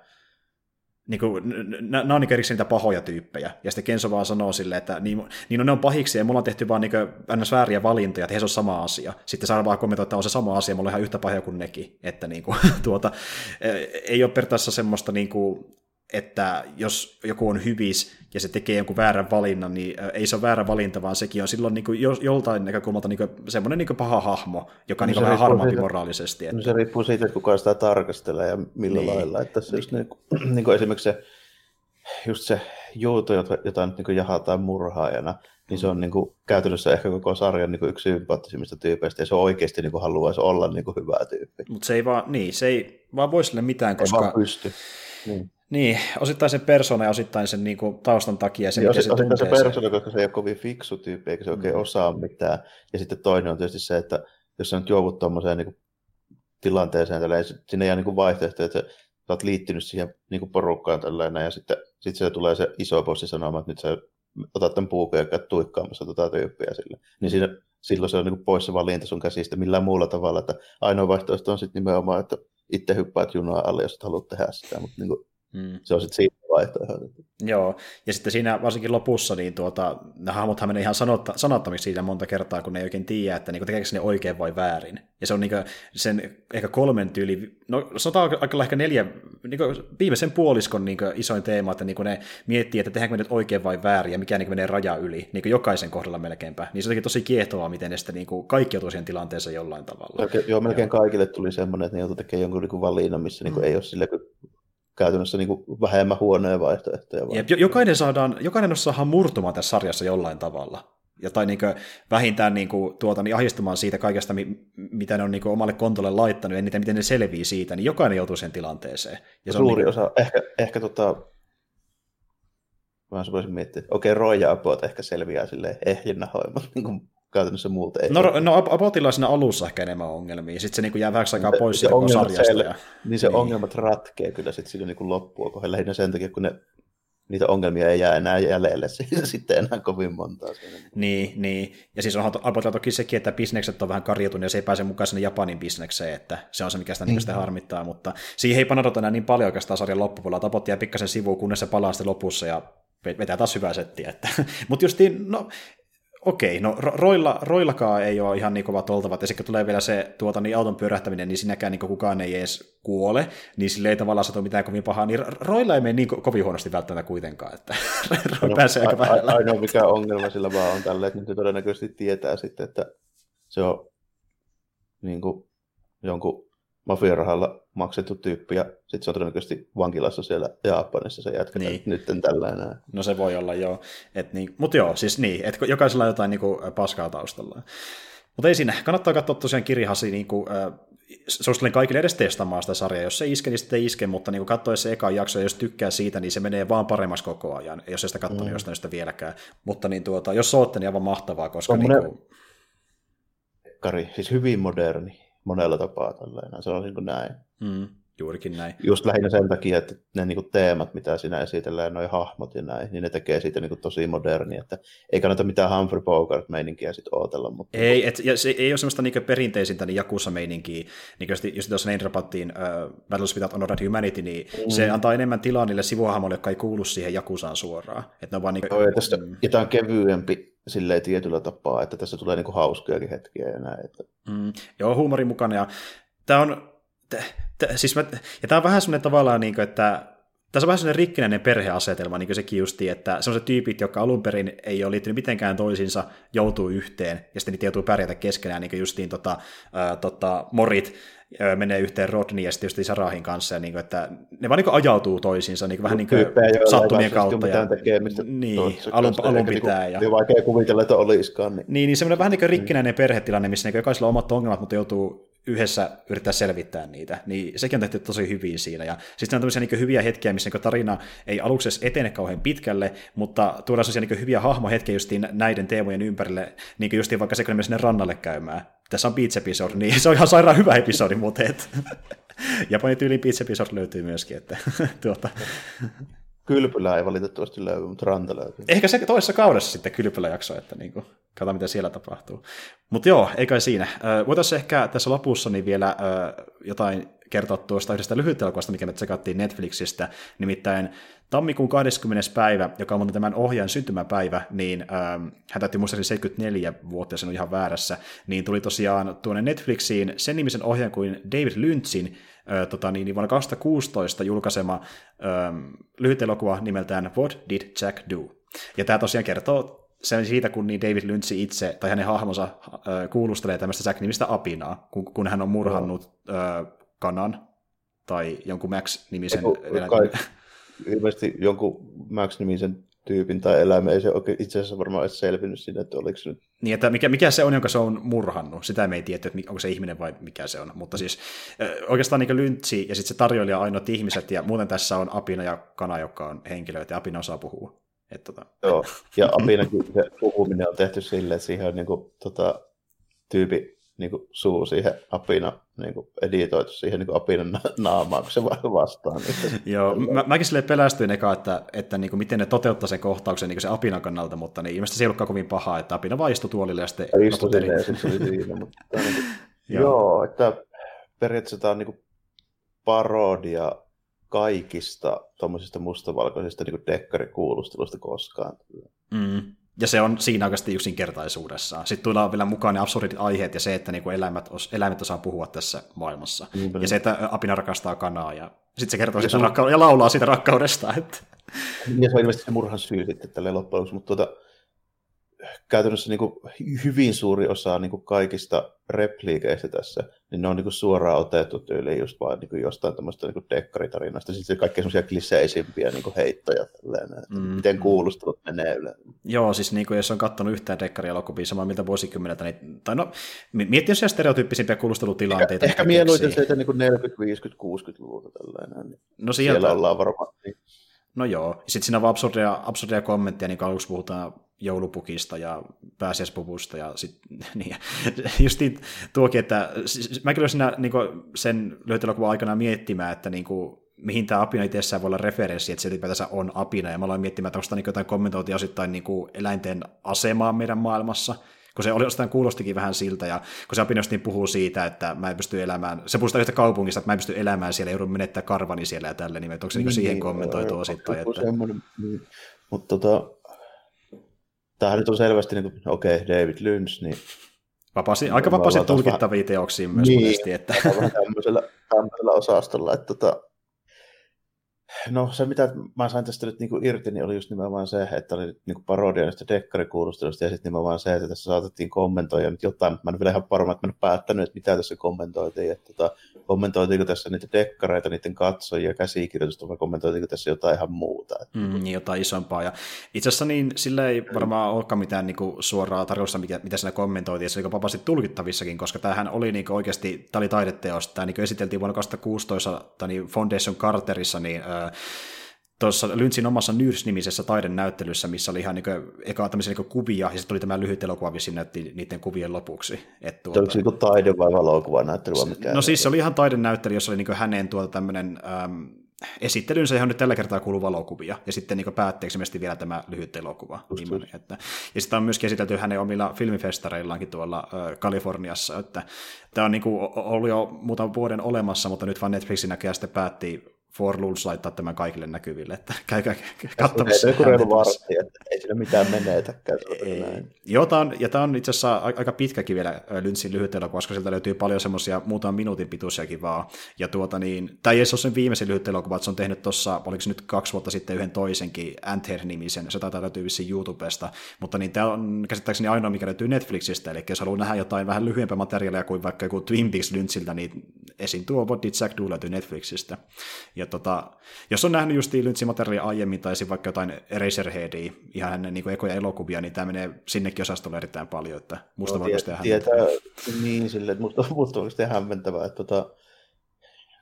A: niin kuin, nämä on niin niitä pahoja tyyppejä. Ja sitten Kenzo vaan sanoo silleen, että niin, niin no, ne on pahiksi ja mulla on tehty vaan niin ns. vääriä valintoja, että he se on sama asia. Sitten saa vaan kommentoida, että on se sama asia, mulla on ihan yhtä pahoja kuin nekin. Että niin kuin, tuota, e, ei ole periaatteessa semmoista niin kuin, että jos joku on hyvis ja se tekee jonkun väärän valinnan, niin ei se ole väärä valinta, vaan sekin on silloin niin kuin joltain näkökulmalta niin kuin semmoinen niin kuin paha hahmo, joka no niin on vähän harmaampi moraalisesti. Että...
B: No se riippuu siitä, että kuka sitä tarkastelee ja millä niin. lailla. Että se just niin, kuin, niin kuin esimerkiksi se, just se jouto, jota, jota nyt niin jahataan murhaajana, niin se on niin kuin, käytännössä ehkä koko sarjan niin kuin yksi sympaattisimmista tyypeistä, ja se oikeasti niin kuin, haluaisi olla niin kuin, hyvä tyyppi.
A: Mutta se ei vaan, niin, se ei vaan voi sille mitään, koska...
B: Ei vaan pysty. Niin.
A: Niin, osittain sen persona ja osittain sen niin kuin, taustan takia. Se,
B: niin, osittain se, osittain se persona, koska se ei ole kovin fiksu tyyppi, eikä se oikein mm. osaa mitään. Ja sitten toinen on tietysti se, että jos sä nyt joudut tuommoiseen niin tilanteeseen, tällä, sinne ole niin vaihtoehto, että sä oot liittynyt siihen niin kuin porukkaan tällainen, ja sitten, sitten se tulee se iso bossi sanomaan, että nyt sä otat tämän puukon ja käyt tuikkaamassa tota tyyppiä sille. Niin siinä, silloin se on niin pois se valinta sun käsistä millään muulla tavalla, että ainoa vaihtoehto on sitten nimenomaan, että itse hyppäät junaa alle, jos et halua tehdä sitä, mutta niin kuin, Mm. Se on sitten siinä vaihtoehdot.
A: Joo, ja sitten siinä varsinkin lopussa, niin tuota, ne hahmothan menee ihan sanotta, sanottomiksi siinä monta kertaa, kun ne ei oikein tiedä, että niin tekeekö ne oikein vai väärin. Ja se on niin sen ehkä kolmen tyyli, no sanotaan aika ehkä neljä, niin viimeisen puoliskon niin isoin teema, että niin ne miettii, että tehdäänkö me nyt oikein vai väärin, ja mikä niin menee raja yli, niin jokaisen kohdalla melkeinpä. Niin se on tosi kiehtovaa, miten ne sitten niin kaikki joutuu siihen tilanteeseen jollain tavalla.
B: Okei, joo, melkein joo. kaikille tuli semmoinen, että ne joutuu tekemään jonkun niin valinnan, missä niin mm. ei ole sille käytännössä niin kuin vähemmän huonoja vaihtoehtoja.
A: Vaan. jokainen, saadaan, jokainen saadaan murtumaan tässä sarjassa jollain tavalla. Ja tai niin kuin, vähintään niin kuin, tuota, niin ahdistumaan siitä kaikesta, mitä ne on niin kuin, omalle kontolle laittanut, ja niitä, miten ne selvii siitä, niin jokainen joutuu sen tilanteeseen.
B: Ja se Suuri on, niin kuin... osa, ehkä, ehkä tota, mä voisin miettiä, okei, okay, Roja ehkä selviää silleen ehjinnähoin, mutta niin kuin käytännössä muulta ei.
A: No, no Apotilla siinä alussa ehkä enemmän ongelmia, sitten se niin kuin jää vähäksi aikaa pois se sarjasta. Sel- ja...
B: Niin se niin. ongelmat ratkee kyllä sitten siinä niin loppua kohdalla lähinnä sen takia, kun ne niitä ongelmia ei jää enää jäljelle sitten enää kovin montaa. Siinä.
A: Niin, niin. Ja siis onhan Apotilla toki sekin, että bisnekset on vähän karjutunut ja se ei pääse mukaan sinne Japanin bisnekseen, että se on se, mikä sitä, mm. sitä harmittaa, mutta siihen ei panodota enää niin paljon oikeastaan sarjan loppupuolella. Apot jää pikkasen sivuun, kunnes se palaa sitten lopussa ja vetää taas hyvää settiä. Että, mutta justiin, no okei, no roilla, roillakaan ei ole ihan niin kovat oltavat, ja sitten tulee vielä se tuota, niin auton pyörähtäminen, niin sinäkään niin kukaan ei edes kuole, niin sille ei tavallaan satu mitään kovin pahaa, niin roilla ei mene niin ko- kovin huonosti välttämättä kuitenkaan, että no, pääsee aika vähällä.
B: Ainoa mikä ongelma sillä vaan on tällä, että nyt todennäköisesti tietää sitten, että se on niin kuin jonkun mafiarahalla maksettu tyyppi, ja sitten se on todennäköisesti vankilassa siellä Japanissa se jätkä niin. nyt tällainen.
A: No se voi olla, joo. Et niin, Mutta joo, siis niin, että jokaisella on jotain niin kuin, paskaa taustalla. Mutta ei siinä, kannattaa katsoa tosiaan Kirihasi, niin kuin, äh, suosittelen kaikille edes testaamaan sitä sarjaa. Jos se iske, niin sitten ei iske, mutta niin katsoa se eka jakso, ja jos tykkää siitä, niin se menee vaan paremmaksi koko ajan, jos ei sitä katsonut mm. jostain sitä vieläkään. Mutta niin tuota, jos sootte, niin aivan mahtavaa, koska... Niin kuin...
B: Kari, siis hyvin moderni monella tapaa tällainen. Se on niin kuin näin.
A: Mm, juurikin näin.
B: Just lähinnä sen takia, että ne niin kuin teemat, mitä siinä esitellään, noin hahmot ja näin, niin ne tekee siitä niin kuin tosi moderni, että ei kannata mitään Humphrey Bogart-meininkiä sitten ootella. Mutta...
A: Ei, et, ja se ei ole semmoista niin perinteisintä niin Jakusa-meininkiä, niin jos, jos tuossa name dropattiin uh, Battles Without Honored Humanity, niin mm. se antaa enemmän tilaa niille sivuhahmoille, jotka ei kuulu siihen Jakusaan suoraan. Että ne vaan niin...
B: Joo, ja tästä, mm. ja tämä on kevyempi silleen tietyllä tapaa, että tässä tulee niinku hauskojakin hetkiä ja näin. Että...
A: Mm, joo, huumori mukana. Ja tämä on, t- siis mä, ja tämä on vähän semmoinen tavallaan, niin kuin, että tässä on vähän sellainen rikkinäinen perheasetelma, niin kuin sekin justi, että sellaiset tyypit, jotka alun perin ei ole liittynyt mitenkään toisiinsa, joutuu yhteen, ja sitten niitä joutuu pärjätä keskenään, niin kuin justiin tota, ää, tota, morit, menee yhteen Rodney ja sitten just Sarahin kanssa, ja niin kuin, että ne vaan niin kuin ajautuu toisiinsa niin kuin, vähän niin kuin sattumien kautta. Ja, tekemistä niin, alun, alun pitää. Niin, ja...
B: Niin vaikea kuvitella, että olisikaan.
A: Niin, niin, niin semmoinen vähän niin kuin rikkinäinen perhetilanne, missä niin jokaisella on omat ongelmat, mutta joutuu yhdessä yrittää selvittää niitä, niin sekin on tehty tosi hyvin siinä. Ja sitten on tämmöisiä niin hyviä hetkiä, missä niin tarina ei aluksi edes etene kauhean pitkälle, mutta tuodaan sellaisia niin hyviä hahmohetkiä justiin näiden teemojen ympärille, niin kuin vaikka se, kun sinne rannalle käymään. Tässä on Beats episode, niin se on ihan sairaan hyvä episodi, mutta et... Japanin tyyliin Beats episode löytyy myöskin, että tuota...
B: Kylpylä ei valitettavasti löydy, mutta ranta löytyy.
A: Ehkä se toisessa kaudessa sitten kylpyläjakso, että niin kuin, katsotaan mitä siellä tapahtuu. Mutta joo, ei kai siinä. Voitaisiin ehkä tässä lopussa niin vielä jotain kertoa tuosta yhdestä lyhytelokuvasta, mikä me tsekattiin Netflixistä, nimittäin tammikuun 20. päivä, joka on tämän ohjaajan syntymäpäivä, niin ähm, hän täytti muistaakseni 74 vuotta, ja sen on ihan väärässä, niin tuli tosiaan tuonne Netflixiin sen nimisen ohjaajan kuin David Lynchin tota, niin, niin vuonna 2016 julkaisema ähm, lyhyt elokuva nimeltään What Did Jack Do? Ja tämä tosiaan kertoo sen siitä, kun niin David Lynch itse tai hänen hahmonsa äh, kuulustelee tämmöistä Jack-nimistä apinaa, kun, kun hän on murhannut äh, kanan tai jonkun Max-nimisen...
B: Kai, ilmeisesti jonkun Max-nimisen tyypin tai eläimen, ei se oikein itse asiassa varmaan edes selvinnyt siinä, että oliko se nyt...
A: Niin, että mikä, mikä se on, jonka se on murhannut, sitä me ei tiedä, että onko se ihminen vai mikä se on, mutta siis oikeastaan niin lyntsi ja sitten se tarjoilija ainoat ihmiset, ja muuten tässä on apina ja kana, joka on henkilöitä, ja apina osaa puhua. Että, tota...
B: Joo, ja apinakin se puhuminen on tehty silleen, että siihen on niin kuin, tota, tyypi niin kuin, suu siihen apina niin kuin, editoitu siihen niin kuin apinan naamaan, kun se vastaa. Niin
A: Joo, mä, mäkin sille pelästyin eka, että, että niin kuin, miten ne toteuttaa sen kohtauksen niin kuin se apinan kannalta, mutta niin, ilmeisesti se ei ollutkaan kovin pahaa, että apina vaan istui tuolille ja sitten...
B: Ja istui sinne ja sitten se oli siinä, mutta niin kuin, joo. joo, että periaatteessa tämä on niin kuin parodia kaikista tuommoisista mustavalkoisista niin dekkarikuulusteluista koskaan.
A: Mm. Ja se on siinä oikeasti yksinkertaisuudessaan. Sitten tulee vielä mukaan ne absurdit aiheet ja se, että niinku eläimet, os, eläimet osaa puhua tässä maailmassa. Mm, ja se, että Apina rakastaa kanaa ja sitten se kertoo ja siitä rakka- ja laulaa siitä rakkaudesta. Että...
B: Ja se on ilmeisesti se murhan syy sitten tälle loppujen mutta tuota, käytännössä niin kuin hyvin suuri osa niin kuin kaikista repliikeistä tässä, niin ne on niin kuin suoraan otettu tyyliin just vaan niin kuin jostain tämmöistä niin dekkaritarinasta. Sitten kaikkein semmoisia kliseisimpiä niin kuin heittoja, tälleen, että mm. miten kuulustelut menee yleensä.
A: Joo, siis niin kuin jos on katsonut yhtään dekkarielokuvia samaa miltä vuosikymmeneltä, niin, tai no, miettii siellä stereotyyppisimpiä kuulustelutilanteita.
B: Ehkä, ehkä mieluiten se, että niin kuin 40, 50, 60-luvulta tällainen. Niin no sieltä... Siellä ollaan varmaan. Niin.
A: No joo, sitten siinä on absurdia, absurdia kommentteja, niin kuin aluksi puhutaan joulupukista ja pääsiäispuvusta ja sit, niin, justiin tuokin, että siis, mä kyllä siinä niin kuin, sen löytöelokuvan aikana miettimään, että niin kuin, mihin tämä apina itsessään voi olla referenssi, että se ylipäätänsä on apina, ja mä aloin miettimään, että onko tämä niin jotain kommentointia osittain niin kuin eläinten asemaa meidän maailmassa, kun se oli jostain kuulostikin vähän siltä, ja kun se apina puhuu siitä, että mä en pysty elämään, se puhuu yhtä kaupungista, että mä en pysty elämään siellä, joudun menettää karvani siellä ja tälle, niin onko se niin, niin siihen kommentoitu osittain? Että...
B: Niin. Mutta tota, tämähän nyt on selvästi, niin kuin, okei, okay, David Lynch, niin...
A: Vapaasti, aika vapaasti tulkittavia teoksia myös
B: niin, monesti. Että... tämmöisellä, tämmöisellä osastolla, että tota, No se, mitä mä sain tästä nyt niinku irti, niin oli just nimenomaan se, että oli niinku parodia näistä dekkarikuulustelusta ja sitten nimenomaan se, että tässä saatettiin kommentoida nyt jotain, mutta mä en vielä ihan varma, että mä en päättänyt, että mitä tässä kommentoitiin. Että tota, kommentoitiinko tässä niitä dekkareita, niiden katsojia, käsikirjoitusta vai kommentoitiinko tässä jotain ihan muuta.
A: Että... Mm, niin, jotain isompaa. Ja itse asiassa niin sillä ei varmaan olekaan mitään niinku suoraa tarjosta, mikä, mitä siinä kommentoitiin, ja se oli vapaasti tulkittavissakin, koska tämähän oli niinku oikeasti, tämä oli taideteos, tämä niinku esiteltiin vuonna 2016 niin Foundation Carterissa, niin tuossa Lynchin omassa Nyrs-nimisessä taidenäyttelyssä, missä oli ihan niin kuin, eka tämmöisiä niin kuvia, ja sitten tuli tämä lyhyt elokuva, missä näytti niiden kuvien lopuksi.
B: Et tuota, Oliko se niin taide- vai valokuva näyttely?
A: Vai no siis se oli ihan taidenäyttely, jossa oli niin hänen tuota tämmöinen äm, esittelynsä, johon nyt tällä kertaa kuuluu valokuvia, ja sitten niin päätteeksi vielä tämä lyhyt elokuva. Just, että, ja sitä on myöskin esitelty hänen omilla filmifestareillaankin tuolla äh, Kaliforniassa, että tämä on niin kuin, ollut jo muutaman vuoden olemassa, mutta nyt vaan Netflixin näköjään sitten päätti For Lulz laittaa tämän kaikille näkyville, että käykää katsomassa.
B: Ei se vartti, että sillä mitään menetäkään.
A: Joo, tämä on, ja tämä on itse asiassa aika pitkäkin vielä Lynchin lyhyt elokuva, koska sieltä löytyy paljon semmoisia muutaman minuutin pituisiakin vaan. Ja tuota niin, tämä ei edes ole sen viimeisen lyhyt elokuva, että se on tehnyt tuossa, oliko se nyt kaksi vuotta sitten yhden toisenkin, Anther-nimisen, se taitaa löytyä vissiin YouTubesta, mutta niin tämä on käsittääkseni ainoa, mikä löytyy Netflixistä, eli jos haluaa nähdä jotain vähän lyhyempää materiaalia kuin vaikka joku Twin Peaks Lynchiltä, niin esiin tuo What Did Jack Do löytyy Netflixistä. Ja tota, jos on nähnyt just Lynchin materiaalia aiemmin, tai vaikka jotain Eraserheadia, ihan hänen niin ekoja elokuvia, niin tämä menee sinnekin osastolle erittäin paljon, että musta no,
B: tie, tietää, niin sille, että musta, musta on hämmentävää, että tota,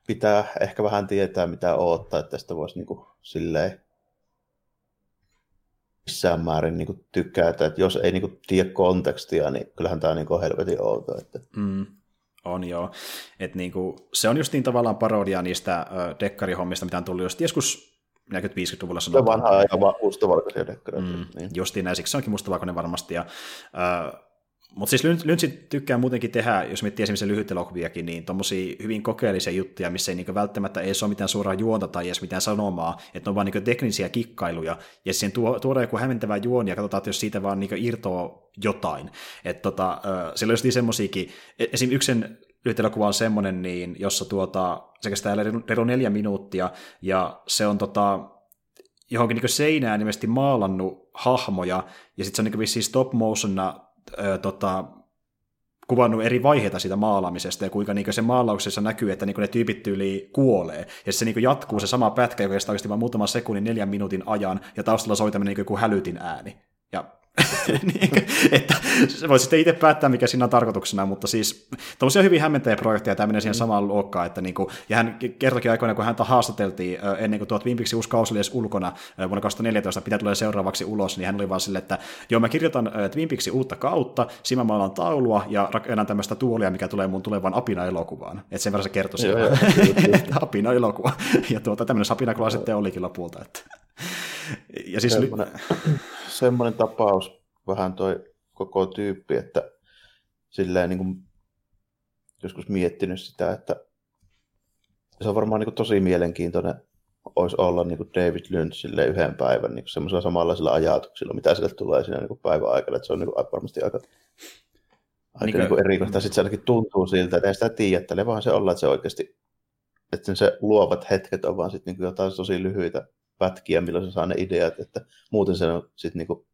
B: pitää ehkä vähän tietää, mitä odottaa, että tästä voisi niin kuin, silleen missään määrin niin kuin, tykätä, että jos ei niin kuin, tiedä kontekstia, niin kyllähän tämä niin kuin, helvetin outo. Että...
A: Mm. On joo. Et niinku, se on just niin tavallaan parodia niistä ö, dekkarihommista, mitä on tullut just joskus 40-50-luvulla
B: sanotaan. Se vanha aika mustavalkoisia dekkareita.
A: Mm, niin. Justiin näin, siksi se onkin mustavalkoinen varmasti. Ja, ö, mutta siis Lynch tykkää muutenkin tehdä, jos miettii esimerkiksi lyhyt elokuviakin, niin tuommoisia hyvin kokeellisia juttuja, missä ei niinku välttämättä ei ole mitään suoraa juonta tai edes mitään sanomaa, että ne on vaan niinku teknisiä kikkailuja, ja siihen tuo, tuodaan joku hämmentävä juoni, ja katsotaan, että jos siitä vaan niinku irtoaa jotain. Että tota, siellä on just semmoisiakin, e-, esim. yksi lyhyt elokuva on semmoinen, niin, jossa tuota, se kestää reilu neljä minuuttia, ja se on tota, johonkin niin seinään ilmeisesti maalannut hahmoja, ja sitten se on niin vissiin stop motionna ö, tota, kuvannut eri vaiheita siitä maalaamisesta, ja kuinka niin se maalauksessa näkyy, että niin ne tyypit tyyli kuolee, ja se niin jatkuu se sama pätkä, joka kestää oikeasti vain muutaman sekunnin neljän minuutin ajan, ja taustalla soi tämmöinen niin joku hälytin ääni. Ja niin, että voit sitten itse päättää, mikä siinä on tarkoituksena, mutta siis tuollaisia hyvin hämmentäjä projekteja, tämä menee siihen mm. samaan luokkaan, että niin kuin, ja hän kertokin aikoina, kun häntä haastateltiin ennen kuin tuo Twin Peaksin uusi kausi oli edes ulkona vuonna 2014, pitää tulee seuraavaksi ulos, niin hän oli vaan silleen, että joo, mä kirjoitan Twin Peaksin uutta kautta, siinä mä maalan taulua ja rakennan tämmöistä tuolia, mikä tulee mun tulevan Apina-elokuvaan. Että sen verran se kertoi siellä, että Apina-elokuva. Ja tuota, tämmöinen Apina sitten olikin lopulta. Että.
B: Ja siis semmoinen tapaus vähän toi koko tyyppi, että silleen niin kuin joskus miettinyt sitä, että se on varmaan niin kuin tosi mielenkiintoinen olisi olla niin kuin David Lynchille yhden päivän niin semmoisilla samanlaisilla ajatuksilla, mitä sille tulee siinä niin kuin päivän aikana, että se on niin kuin varmasti aika, aika niin kuin, niin kuin erikoista. Sitten se ainakin tuntuu siltä, että ei sitä tiedä, että vaan se olla, että se oikeasti, että se luovat hetket on vaan sitten niin jotain tosi lyhyitä pätkiä, milloin se saa ne ideat, että muuten se on sitten niin kuin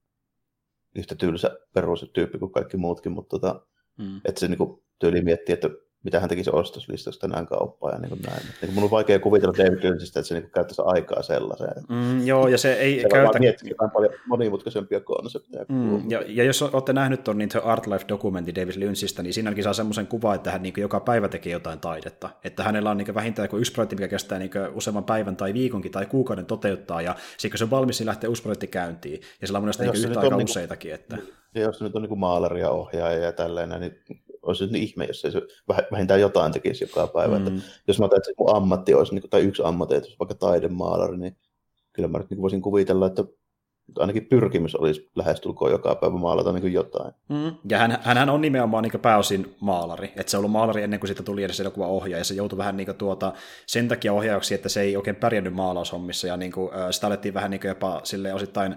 B: yhtä tylsä perustyyppi kuin kaikki muutkin, mutta tota, mm. että se niin kuin, tyyli miettii, että mitä hän tekisi ostoslistasta tänään kauppaan ja niin kuin näin. Niin kuin mun on vaikea kuvitella David Lynchistä, että se niin käyttäisi aikaa sellaiseen.
A: Mm, joo, ja se ei
B: se käytä... miettii jotain paljon monimutkaisempia konsepteja.
A: Mm, ja, ja, jos olette nähnyt tuon niin Art Life-dokumentti David Lynchistä, niin siinä saa semmoisen kuva, että hän niin joka päivä tekee jotain taidetta. Että hänellä on niin vähintään joku yksi projekti, mikä kestää niin useamman päivän tai viikonkin tai kuukauden toteuttaa, ja sitten kun se on valmis, niin lähtee uusi projekti käyntiin. Ja sillä on monesti niin yhtä aikaa niin useitakin. Että...
B: Ja jos nyt on niin maalaria ohjaaja ja tällainen, niin olisi niin ihme, jos ei se vähintään jotain tekisi joka päivä. Mm. Että jos mä että mun ammatti olisi, niin, tai yksi ammatti, että vaikka taidemaalari, niin kyllä mä nyt niin voisin kuvitella, että ainakin pyrkimys olisi lähestulkoon joka päivä maalata niin jotain.
A: Mm. Ja hän, hänhän on nimenomaan niin pääosin maalari. Että se on ollut maalari ennen kuin siitä tuli edes elokuva ohjaaja. Ja se joutui vähän niin tuota, sen takia ohjaajaksi, että se ei oikein pärjännyt maalaushommissa. Ja niin kuin, sitä alettiin vähän niin jopa osittain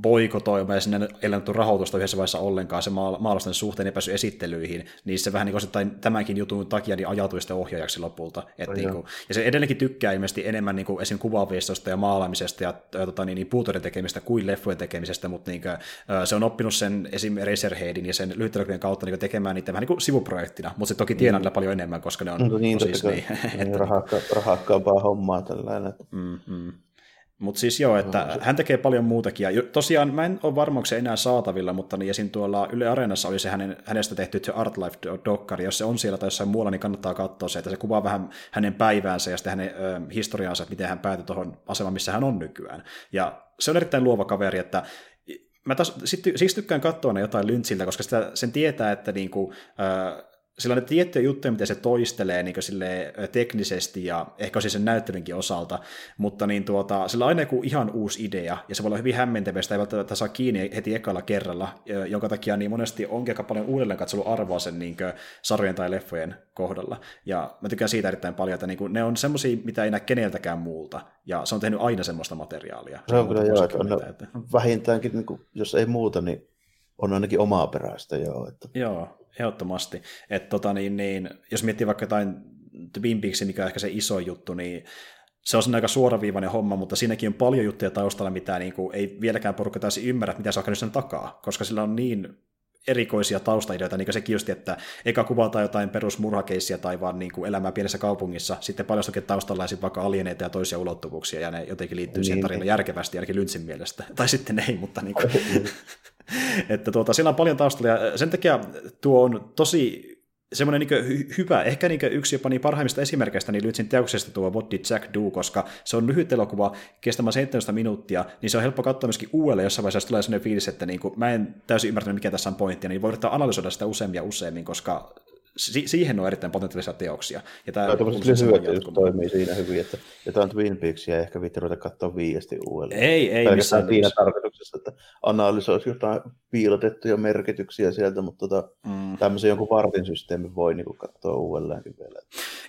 A: boikotoimaan ja sinne ei annettu rahoitusta yhdessä vaiheessa ollenkaan, se maalasten suhteen ei päässyt esittelyihin, niin se vähän niin kuin tämänkin jutun takia niin ajautui sitten ohjaajaksi lopulta. Et niin kuin, ja se edelleenkin tykkää ilmeisesti enemmän niin kuin esim. kuvaviistosta ja maalaamisesta ja, tota, niin, niin puutoiden tekemistä kuin leffojen tekemisestä, mutta niin kuin, se on oppinut sen esim. Razorheadin ja sen lyhyttelokuvien kautta niin tekemään niitä vähän niin kuin sivuprojektina, mutta se toki tienaa mm. paljon enemmän, koska ne on
B: no, niin, siis, niin, niin, rahakka, rahakkaampaa hommaa tällainen.
A: Mm, mm. Mutta siis joo, että no, hän tekee paljon muutakin. Ja tosiaan mä en ole varma, onko se enää saatavilla, mutta niin esim. tuolla Yle Areenassa oli se hänen, hänestä tehty se Art Life-dokkari. Jos se on siellä tai jossain muualla, niin kannattaa katsoa se, että se kuvaa vähän hänen päiväänsä ja sitten hänen ö, historiaansa, että miten hän päätyi tuohon asemaan, missä hän on nykyään. Ja se on erittäin luova kaveri, että mä taas, sit, siksi tykkään katsoa ne jotain Lynchiltä, koska sitä, sen tietää, että niinku, ö, sillä on ne tiettyjä juttuja, mitä se toistelee niin sille teknisesti ja ehkä siis sen näyttelynkin osalta, mutta niin tuota, sillä on aina joku ihan uusi idea, ja se voi olla hyvin hämmentävä, sitä ei välttämättä saa kiinni heti ekalla kerralla, jonka takia niin monesti onkin aika paljon uudelleen katsonut arvoa sen niin sarjojen tai leffojen kohdalla. Ja mä tykkään siitä erittäin paljon, että niin kuin, ne on semmoisia, mitä ei näe keneltäkään muulta, ja se on tehnyt aina semmoista materiaalia.
B: Se on kyllä joo, että vähintäänkin, niin kuin, jos ei muuta, niin on ainakin omaa peräistä, joo. Että...
A: Joo, ehdottomasti. Et, tota, niin, niin, jos miettii vaikka jotain Twin Peaksia, mikä on ehkä se iso juttu, niin se on aika suoraviivainen homma, mutta siinäkin on paljon juttuja taustalla, mitä niin kuin, ei vieläkään porukka täysin ymmärrä, mitä se on sen takaa, koska sillä on niin erikoisia taustaideoita, niin kuin sekin just, että eka kuvataan jotain perusmurhakeissiä tai vaan niin kuin elämää pienessä kaupungissa, sitten paljostakin taustalla ja vaikka alieneita ja toisia ulottuvuuksia, ja ne jotenkin liittyy niin, siihen tarinaan niin. järkevästi, ainakin Lynchin mielestä. Tai sitten ei, mutta niin kuin, että tuota, siinä on paljon taustalla, ja sen takia tuo on tosi semmoinen niin hy- hyvä, ehkä niin yksi jopa niin parhaimmista esimerkkeistä niin Lynchin teoksesta tuo What Did Jack Do, koska se on lyhyt elokuva kestämään 17 minuuttia, niin se on helppo katsoa myöskin uudelleen, jossain vaiheessa tulee sellainen fiilis, että niin kuin, mä en täysin ymmärtänyt, mikä tässä on pointti, niin voi yrittää analysoida sitä useammin ja useammin, koska si- siihen on erittäin potentiaalisia teoksia.
B: Ja tämä jos toimii siinä hyvin, että jotain Twin Peaksia ehkä viitti ruveta katsoa viiesti uudelleen.
A: Ei, ei
B: missään siinä tarkoituksessa, että analysoisi jotain piilotettuja merkityksiä sieltä, mutta tota, mm. tämmöisen jonkun vartin systeemin voi niin katsoa uudelleenkin vielä.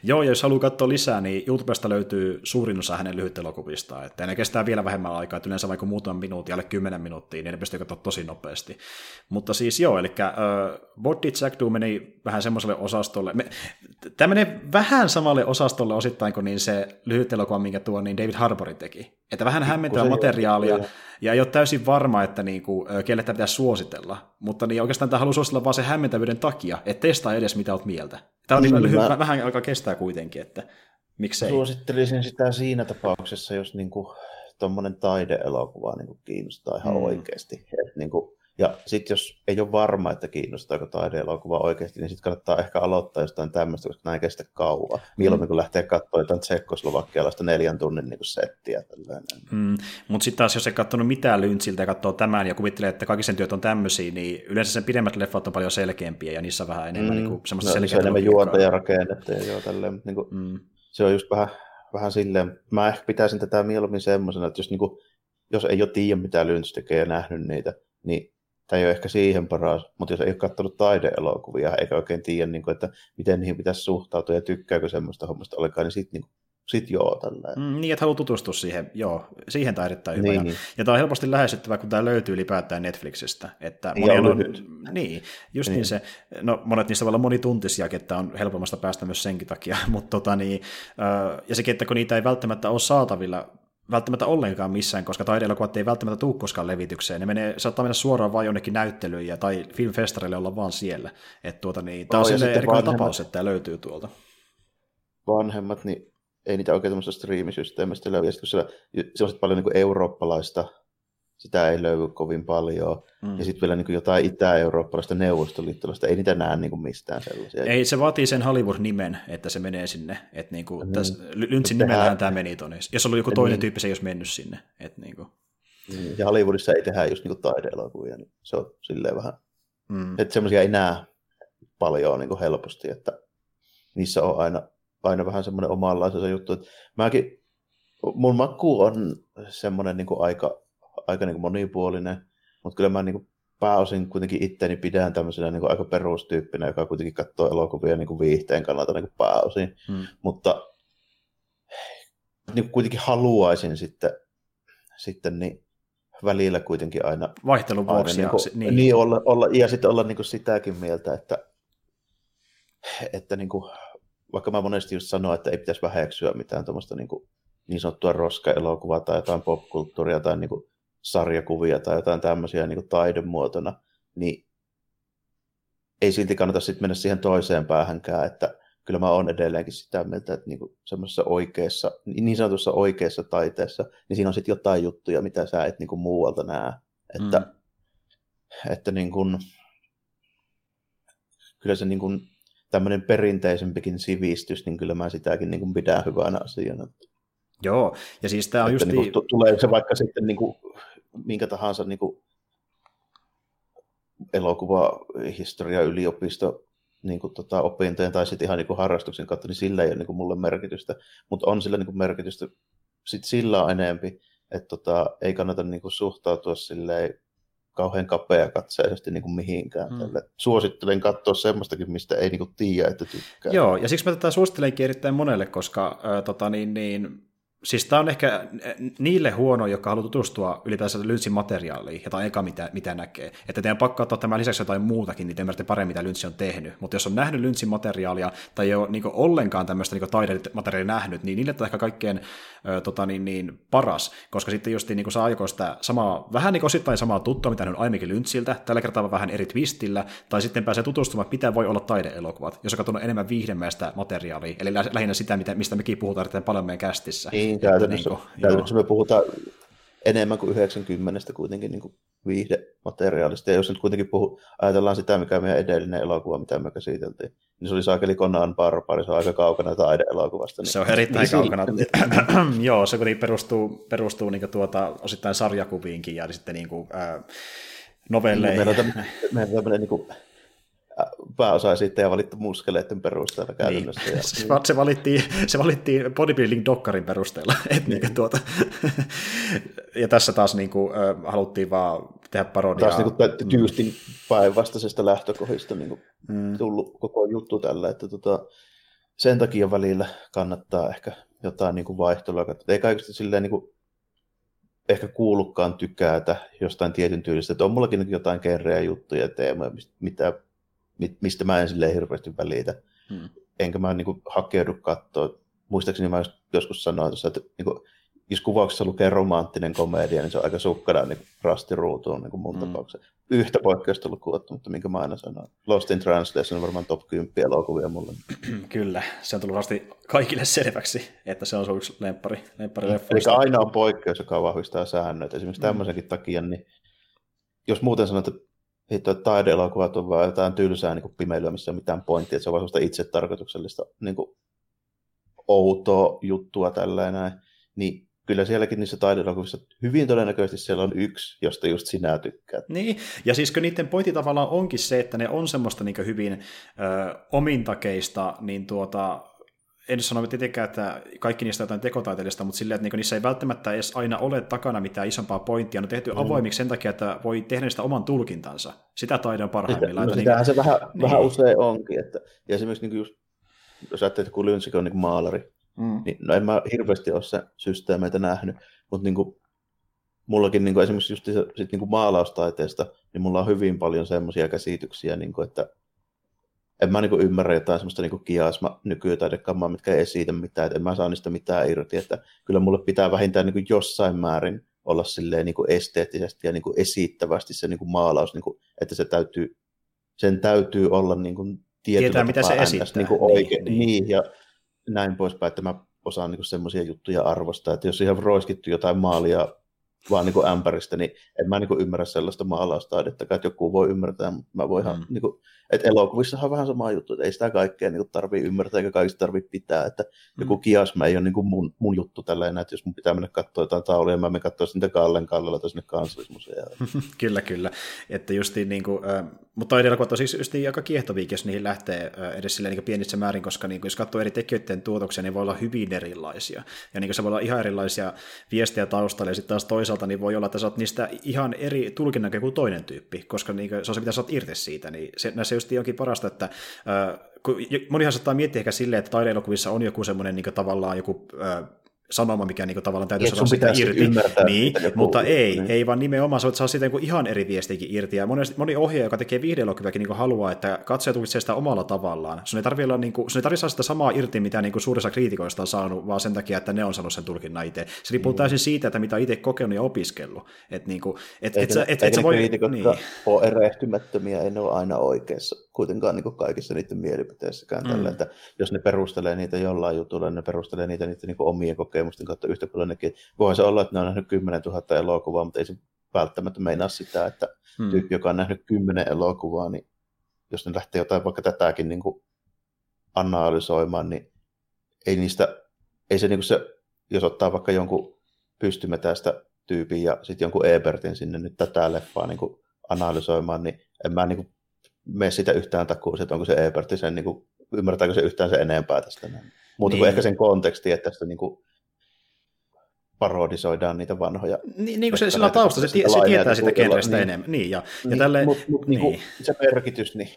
A: Joo, ja jos haluaa katsoa lisää, niin YouTubesta löytyy suurin osa hänen lyhyt elokuvistaan, että ne kestää vielä vähemmän aikaa, että yleensä vaikka muutaman minuutin, alle kymmenen minuuttia, niin ne pystyy katsoa tosi nopeasti. Mutta siis joo, eli uh, What Did Jack Do meni vähän semmoiselle osastolle. Me, tämä menee vähän samalle osastolle osittain kuin niin se lyhyt elokuva, minkä tuo niin David Harborin teki. Että vähän hämmentää materiaalia, ja ei ole täysin varma, että niin kuin, kelle tämä pitäisi suositella. Mutta niin oikeastaan tämä haluaa suositella vaan sen hämmentävyyden takia, että testaa edes mitä olet mieltä. Tämä on niin, niin lyhy- mä... vähän alkaa kestää kuitenkin, että miksei.
B: Suosittelisin sitä siinä tapauksessa, jos niin tuommoinen taideelokuva niin kuin kiinnostaa ihan mm. oikeasti. Että niin kuin, ja sitten jos ei ole varma, että kiinnostaako taideelokuva oikeasti, niin sitten kannattaa ehkä aloittaa jostain tämmöistä, koska näin kestä kauan. Mieluummin mm. kun lähtee katsoa jotain tsekkoslovakkialaista neljän tunnin niin settiä.
A: Mm. Mutta sitten taas, jos ei katsonut mitään Lyntsiltä ja katsoo tämän ja kuvittelee, että kaikki sen työt on tämmöisiä, niin yleensä sen pidemmät leffat on paljon selkeämpiä ja niissä on vähän enemmän mm. niin kuin, semmoista no,
B: selkeää. Se on enemmän juonta ja rakennetta ja joo, tälleen, niin kuin, mm. se on just vähän, vähän silleen, mä ehkä pitäisin tätä mieluummin semmoisena, että jos, niin kuin, jos ei ole tiedä mitä Lynch tekee ja nähnyt niitä, niin tämä ei ole ehkä siihen paras, mutta jos ei ole katsonut taideelokuvia eikä oikein tiedä, niin kuin, että miten niihin pitäisi suhtautua ja tykkääkö semmoista hommasta ollenkaan, niin sitten niin sit joo, tällä.
A: Mm, niin, että haluaa tutustua siihen, joo, siihen tämä erittäin hyvä. Niin, ja, niin. ja tämä on helposti lähestyttävä, kun tämä löytyy ylipäätään Netflixistä. Että
B: niin, on,
A: niin, just niin. niin. se, no monet niistä voi olla monituntisiakin, että on helpommasta päästä myös senkin takia, mutta tota niin, ja sekin, että kun niitä ei välttämättä ole saatavilla välttämättä ollenkaan missään, koska taideelokuvat ei välttämättä tule koskaan levitykseen. Ne menee, saattaa mennä suoraan vain jonnekin näyttelyyn tai filmfestareille olla vaan siellä. Että tuota, niin, tämä on oh, erikoinen tapaus, että tämä löytyy tuolta.
B: Vanhemmat, niin ei niitä oikein tämmöistä striimisysteemistä löydy. Ja sitten kun siellä, siellä on paljon niin kuin eurooppalaista sitä ei löydy kovin paljon. Mm. Ja sitten vielä niin kuin jotain itä-eurooppalaista neuvostoliittolaista, ei niitä näe niin kuin mistään sellaisia.
A: Ei, se vaatii sen Hollywood-nimen, että se menee sinne. Että niin kuin, mm. tässä, Lynchin nimellähän tämä meni tuonne. Jos on ollut joku toinen niin. tyyppi, se ei olisi mennyt sinne. Että niin kuin.
B: Ja Hollywoodissa ei tehdä just niin taideelokuvia, niin se on silleen vähän, mm. että semmoisia ei näe paljon niin kuin helposti, että niissä on aina, aina vähän semmoinen omanlaisensa juttu. Että mäkin, mun maku on semmoinen niin aika aika niin kuin monipuolinen, mutta kyllä mä niin kuin pääosin kuitenkin itteni pidän tämmöisenä niin kuin aika perustyyppinä, joka kuitenkin katsoo elokuvia niin kuin viihteen kannalta niin kuin pääosin, hmm. mutta niin kuin kuitenkin haluaisin sitten, sitten niin välillä kuitenkin aina...
A: Vaihtelun vuoksi.
B: Niin, kuin, niin. niin olla, olla, ja sitten olla niin kuin sitäkin mieltä, että, että niin kuin, vaikka mä monesti just sanon, että ei pitäisi väheksyä mitään tuommoista niin, kuin, niin sanottua roska-elokuvaa tai jotain popkulttuuria tai niin kuin, sarjakuvia tai jotain tämmöisiä niin kuin taidemuotona, niin ei silti kannata sitten mennä siihen toiseen päähänkään, että kyllä mä oon edelleenkin sitä mieltä, että niinku semmoisessa oikeassa, niin sanotussa oikeassa taiteessa, niin siinä on sitten jotain juttuja, mitä sä et niinku muualta näe. Että, mm. että niinku, kyllä se niinku, tämmöinen perinteisempikin sivistys, niin kyllä mä sitäkin niinku pidän hyvänä asiana.
A: Joo, ja siis tämä on just...
B: Niin kuin, tulee se vaikka sitten niin kuin, minkä tahansa niin kuin, elokuva, historia, yliopisto niin kuin, tota, opintojen tai sitten ihan niin kuin, harrastuksen kautta, niin sillä ei ole niin kuin, mulle merkitystä. Mutta on sillä niin kuin, merkitystä sit sillä on enempi, että tota, ei kannata niin kuin, suhtautua silleen kauhean kapea katseisesti niin kuin mihinkään. Hmm. Suosittelen katsoa semmoistakin, mistä ei niin kuin, tiedä, että tykkää.
A: Joo, ja siksi mä tätä suosittelenkin erittäin monelle, koska äh, tota, niin, niin, Siis tämä on ehkä niille huono, jotka haluaa tutustua ylipäänsä Lynchin materiaaliin, ja tämä eka mitä, mitä näkee. Että teidän pakko ottaa tämän lisäksi jotain muutakin, niin te ymmärrätte paremmin, mitä Lynch on tehnyt. Mutta jos on nähnyt Lynchin materiaalia, tai ei ole niin ollenkaan tämmöistä niin taidemateriaalia nähnyt, niin niille on ehkä kaikkein ö, tota, niin, niin, paras, koska sitten just niin saa joko sitä samaa, vähän niin osittain samaa tuttua, mitä on aiemminkin Lynchiltä, tällä kertaa vähän eri twistillä, tai sitten pääsee tutustumaan, mitä voi olla taideelokuvat, jos on katsonut enemmän viihdemäistä materiaalia, eli lähinnä sitä, mistä mekin puhutaan paljon meidän kästissä.
B: Niin niin, käytännössä, niin kuin, käytännössä me puhutaan enemmän kuin 90 kuitenkin niin kuin viihdemateriaalista. Ja jos nyt kuitenkin puhu, ajatellaan sitä, mikä meidän edellinen elokuva, mitä me käsiteltiin, niin se oli saakeli Conan Barbari, se on aika kaukana taideelokuvasta. Niin,
A: se on erittäin niin, kaukana. Joo, se kuitenkin perustuu, perustuu niin tuota, osittain sarjakuviinkin ja sitten niin kuin, äh, novelleihin. Meillä on tämmöinen,
B: meillä on tämmöinen niin kuin, pääosa ja valittu muskeleiden perusteella käytännössä. Niin. Ja,
A: niin. se, valittiin, se valittiin bodybuilding-dokkarin perusteella. Et niin. Niin, tuota, ja tässä taas niin kuin, haluttiin vaan tehdä parodiaa.
B: Taas niin kuin, tyystin päinvastaisesta lähtökohdista niin kuin, mm. tullut koko juttu tällä, että tota, sen takia välillä kannattaa ehkä jotain niin kuin vaihtelua. Ei kaikista silleen niin kuin, ehkä kuulukaan tykätä jostain tietyn tyylistä, että on mullakin jotain kerreä juttuja ja teemoja, mitä mistä mä en silleen hirveästi välitä. Hmm. Enkä mä niin kuin, hakeudu katsoa. Muistaakseni mä joskus sanoin tuossa, että niin kuin, jos kuvauksessa lukee romanttinen komedia, niin se on aika sukkana niin rastiruutuun niin kuin mun hmm. tapauksessa. Yhtä poikkeusta lukuun mutta minkä mä aina sanon. Lost in Translation on varmaan top 10 elokuvia mulle.
A: Kyllä, se on tullut vasti kaikille selväksi, että se on sun yksi lemppari, lemppari Eli
B: aina on poikkeus, joka vahvistaa säännöt. Esimerkiksi hmm. tämmöisenkin takia, niin jos muuten sanot, että hitto, että taideelokuvat on vaan jotain tylsää niin pimeilyä, missä on mitään pointtia, se on vaan itse tarkoituksellista niin outoa juttua tällainen, niin kyllä sielläkin niissä taideelokuvissa hyvin todennäköisesti siellä on yksi, josta just sinä tykkäät.
A: Niin, ja siis kun niiden pointti tavallaan onkin se, että ne on semmoista niin hyvin ö, omintakeista, niin tuota, en sano tietenkään, että kaikki niistä jotain tekotaiteellista, mutta silleen, että niinku niissä ei välttämättä edes aina ole takana mitään isompaa pointtia. Ne on tehty mm. avoimiksi sen takia, että voi tehdä niistä oman tulkintansa. Sitä taide on parhaimmillaan.
B: No, sitähän niin, se vähän, niin. vähän usein onkin. Että, ja esimerkiksi niin just, jos ajattelet, että kun Lynchik on niin maalari, Mm. Niin, no en mä hirveästi ole se systeemeitä nähnyt, mutta niin kuin, mullakin niin kuin esimerkiksi just sit, niin kuin maalaustaiteesta, niin mulla on hyvin paljon semmoisia käsityksiä, niin kuin, että en mä niin kuin ymmärrä jotain semmoista niin kiasma nykytaidekammaa, mitkä ei esitä mitään, että en mä saa niistä mitään irti, että kyllä mulle pitää vähintään niin kuin jossain määrin olla silleen niin kuin esteettisesti ja niin kuin esittävästi se niin kuin maalaus, niin kuin, että se täytyy, sen täytyy olla niin kuin
A: Tietää, mitä se esittää.
B: Niin, kuin oikein, niin, niin. niin, ja näin poispäin, että mä osaan niin semmoisia juttuja arvostaa, että jos ihan roiskittu jotain maalia vaan niin kuin ämpäristä, niin en mä niin kuin ymmärrä sellaista maalaustaidetta, että joku voi ymmärtää, mutta mä voin mm. niin kuin, että elokuvissahan on vähän sama juttu, että ei sitä kaikkea niin tarvii ymmärtää eikä kaikista tarvii pitää, että mm. joku kiasma ei ole niin kuin mun, mun juttu tällä enää, että jos mun pitää mennä katsoa jotain tauluja, mä menen katsoa niitä Kallen kallella tai sinne kansallismuseoon.
A: kyllä, kyllä. Että justiin niin kuin, äh, mutta elokuvat on siis just aika kiehtovia, jos niihin lähtee äh, edes silleen niin pienissä määrin, koska niin kuin, jos katsoo eri tekijöiden tuotoksia, niin voi olla hyvin erilaisia. Ja niin kuin se voi olla ihan erilaisia viestejä taustalla, ja sitten taas toisaalta niin voi olla, että sä oot niistä ihan eri tulkinnan kuin toinen tyyppi, koska niin kuin, se on se, mitä sä oot irti siitä. Niin se, näissä just onkin parasta, että äh, monihan saattaa miettiä ehkä silleen, että taideelokuvissa on joku semmoinen niin tavallaan joku äh, sanoma, mikä niin kuin, tavallaan täytyy saada sitä irti. Niin, mutta puhuu. ei, niin. ei vaan nimenomaan, sä voit saada siitä niin ihan eri viestiäkin irti. Ja moni, moni ohjaaja, joka tekee viihdeelokuviakin, niin haluaa, että katsoja tulkitsee sitä omalla tavallaan. Sun ei tarvitse, niin sun ei tarvitse saada sitä samaa irti, mitä niin kuin suurissa kriitikoista on saanut, vaan sen takia, että ne on saanut sen tulkinnan itse. Se riippuu mm. täysin siitä, että mitä itse kokenut ja opiskellut. Et, niin kuin, et, et, et, et, et, sä voi,
B: niin. ole erehtymättömiä, ei ne ole aina oikeassa kuitenkaan niin kaikissa niiden mielipiteissäkään. Mm. Tällä, että jos ne perustelee niitä jollain jutulla, niin ne perustelee niitä niiden niin omien kokemusten kautta yhtä paljon nekin. Voihan se olla, että ne on nähnyt 10 000 elokuvaa, mutta ei se välttämättä meinaa sitä, että mm. tyyppi, joka on nähnyt 10 elokuvaa, niin jos ne lähtee jotain vaikka tätäkin niin kuin analysoimaan, niin ei niistä, ei se, niin kuin se jos ottaa vaikka jonkun pystymetästä tyypin ja sitten jonkun Ebertin sinne nyt tätä leffaa niin kuin analysoimaan, niin en mä niin kuin mene sitä yhtään takuun, että onko se Eberti sen, niin kuin, ymmärtääkö se yhtään se enempää tästä. Muuta niin. kuin ehkä sen konteksti, että tästä niin kuin, parodisoidaan niitä vanhoja.
A: Niin, niin kuin se, sillä on tausta, se, se, se tietää sitä genrestä niin, enemmän. Niin, ja,
B: niin,
A: ja tälleen,
B: mut, mut, niin. Niin se merkitys, niin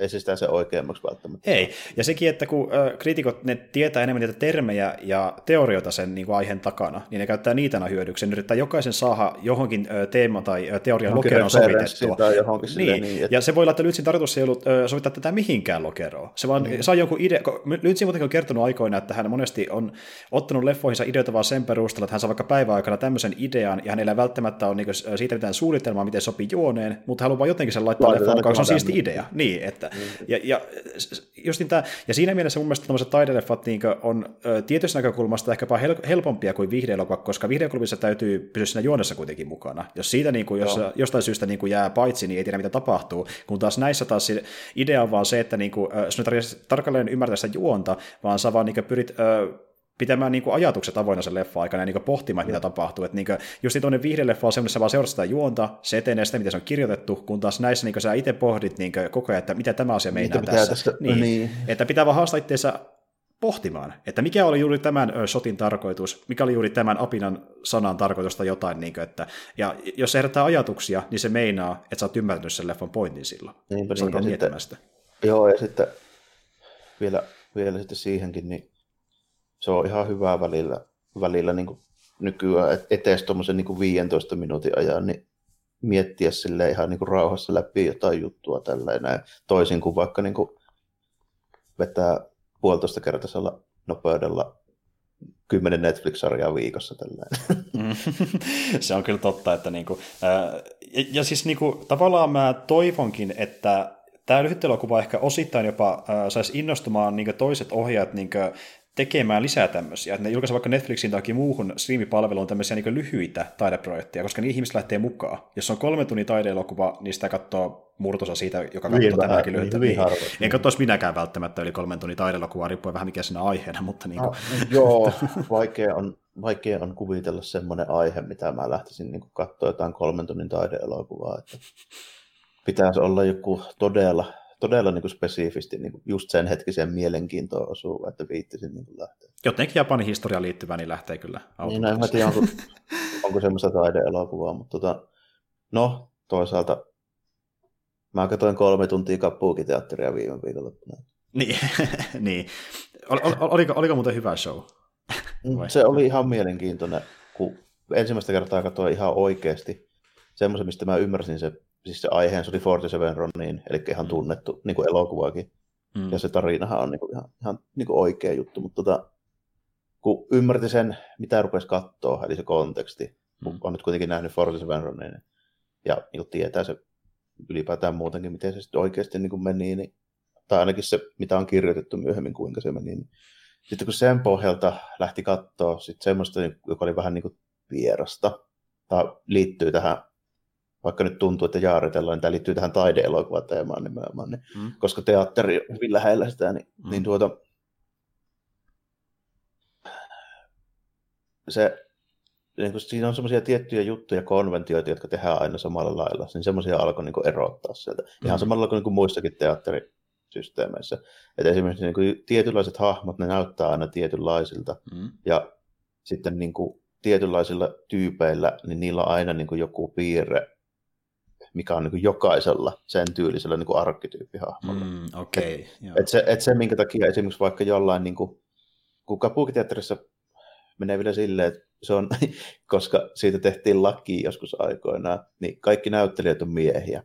B: ei se sitä se oikeammaksi välttämättä.
A: Ei, ja sekin, että kun kriitikot ne tietää enemmän niitä termejä ja teorioita sen niin kuin aiheen takana, niin ne käyttää niitä aina hyödyksi. Ne yrittää jokaisen saada johonkin teema tai teorian lokeroon sovitettua.
B: Tai johonkin niin.
A: Silleen,
B: niin että...
A: Ja se voi olla, että Lytsin tarkoitus ei ollut sovittaa tätä mihinkään lokeroon. Se vaan niin. saa jonkun idea. Lytsin muutenkin on kertonut aikoina, että hän monesti on ottanut leffoihinsa ideoita vaan sen perusteella, että hän saa vaikka päiväaikana tämmöisen idean, ja hänellä ei välttämättä ole niin siitä mitään suunnitelmaa, miten sopii juoneen, mutta haluaa jotenkin sen laittaa leffaan, koska se on siisti idea. Niin, että, mm. ja, ja justin tämä, ja siinä mielessä mun mielestä tämmöiset taideleffat niin on ö, tietystä näkökulmasta ehkä hel- helpompia kuin viihdeelokuva, koska viihdeelokuvissa täytyy pysyä siinä juonessa kuitenkin mukana. Jos siitä niin kuin, jos jostain syystä niin kuin jää paitsi, niin ei tiedä mitä tapahtuu, kun taas näissä taas idea on vaan se, että niin kuin, sun ei tarvitse tarkalleen ymmärtää sitä juonta, vaan sä vaan niin pyrit ö, pitämään niin kuin ajatukset avoinna sen leffa aikana ja niin kuin pohtimaan, mitä tapahtuu. Että niin kuin, just niin tuonne viihdeleffa on semmoinen, vaan seuraat sitä juonta, se etenee sitä, mitä se on kirjoitettu, kun taas näissä niin kuin sä itse pohdit niin kuin koko ajan, että mitä tämä asia meinaa tässä. Tästä, niin, niin. Että pitää vaan haastaa itseensä pohtimaan, että mikä oli juuri tämän shotin tarkoitus, mikä oli juuri tämän apinan sanan tarkoitusta jotain, niin kuin, että, ja jos se herättää ajatuksia, niin se meinaa, että sä oot ymmärtänyt sen leffan pointin silloin.
B: Niinpä niin, ja sitten, joo, ja sitten vielä, vielä sitten siihenkin, niin se on ihan hyvää välillä, välillä niin nykyään, että etes tuommoisen niin 15 minuutin ajan, niin miettiä sille ihan niin rauhassa läpi jotain juttua tällä toisin kuin vaikka niin kuin vetää puolitoista kertaisella nopeudella kymmenen Netflix-sarjaa viikossa. Tällainen.
A: Mm. se on kyllä totta, että niinku, ja, ja siis niinku, tavallaan mä toivonkin, että tämä lyhyt elokuva ehkä osittain jopa äh, saisi innostumaan niin toiset ohjaajat niin tekemään lisää tämmöisiä. Että ne julkaisivat vaikka Netflixin tai muuhun striimipalveluun tämmöisiä niin lyhyitä taideprojekteja, koska niin ihmiset lähtee mukaan. Jos on kolme tunnin taideelokuva, niin sitä katsoo murtosa siitä, joka katsoo niin, tänäkin lyhyitä. Niin, niin. En katsoisi minäkään välttämättä yli kolmen tunnin taideelokuvaa, riippuen vähän mikä siinä aiheena, mutta niin kuin...
B: no, Joo, vaikea on, vaikea on kuvitella semmoinen aihe, mitä mä lähtisin niin katsoa jotain kolmen tunnin taideelokuvaa. Että pitäisi olla joku todella todella niin kuin spesifisti niin kuin just sen hetkisen mielenkiintoon osuva, että viittisin niin lähteä.
A: Jotenkin Japanin historiaan liittyvä, niin lähtee kyllä
B: Niin, no, en mä tiedä, onko, onko semmoista taideelokuvaa, mutta tota, no, toisaalta mä katsoin kolme tuntia kappuukiteatteria viime viikonloppuna.
A: Niin, niin. Ol, ol, oliko, oliko muuten hyvä show?
B: Mm, Vai? Se oli ihan mielenkiintoinen, kun ensimmäistä kertaa katsoin ihan oikeasti semmoisen, mistä mä ymmärsin se, siis se aiheen, se oli 47 Ronin, eli ihan mm. tunnettu niin kuin elokuvakin. Mm. Ja se tarinahan on niin kuin, ihan, ihan niin kuin oikea juttu, mutta tota, kun ymmärti sen, mitä rupesi katsoa, eli se konteksti, mm. on nyt kuitenkin nähnyt 47 Ronin, ja niin tietää se ylipäätään muutenkin, miten se sitten oikeasti niin kuin meni, niin, tai ainakin se, mitä on kirjoitettu myöhemmin, kuinka se meni, niin sitten kun sen pohjalta lähti katsoa sit semmoista, joka oli vähän niin kuin vierasta, tai liittyy tähän, vaikka nyt tuntuu, että jaaritellaan, niin tämä liittyy tähän taideelokuvateemaan nimenomaan, niin, mm. koska teatteri on hyvin lähellä sitä, niin, mm. niin tuota, se, niin kun siinä on semmoisia tiettyjä juttuja, konventioita, jotka tehdään aina samalla lailla, niin semmoisia alkoi niin erottaa sieltä. Ihan mm. samalla kuin, niin kuin muissakin teatteri, systeemeissä. Et esimerkiksi niin kuin tietynlaiset hahmot, ne näyttää aina tietynlaisilta, mm. ja sitten niin kuin tietynlaisilla tyypeillä, niin niillä on aina niin kuin joku piirre, mikä on niin jokaisella sen tyylisellä niin arkkityyppihahmolla.
A: Mm, okay,
B: et, et, se, et se, minkä takia esimerkiksi vaikka jollain, niin kuin, kun Kapukiteatterissa menee vielä silleen, että se on, koska siitä tehtiin laki joskus aikoinaan, niin kaikki näyttelijät on miehiä.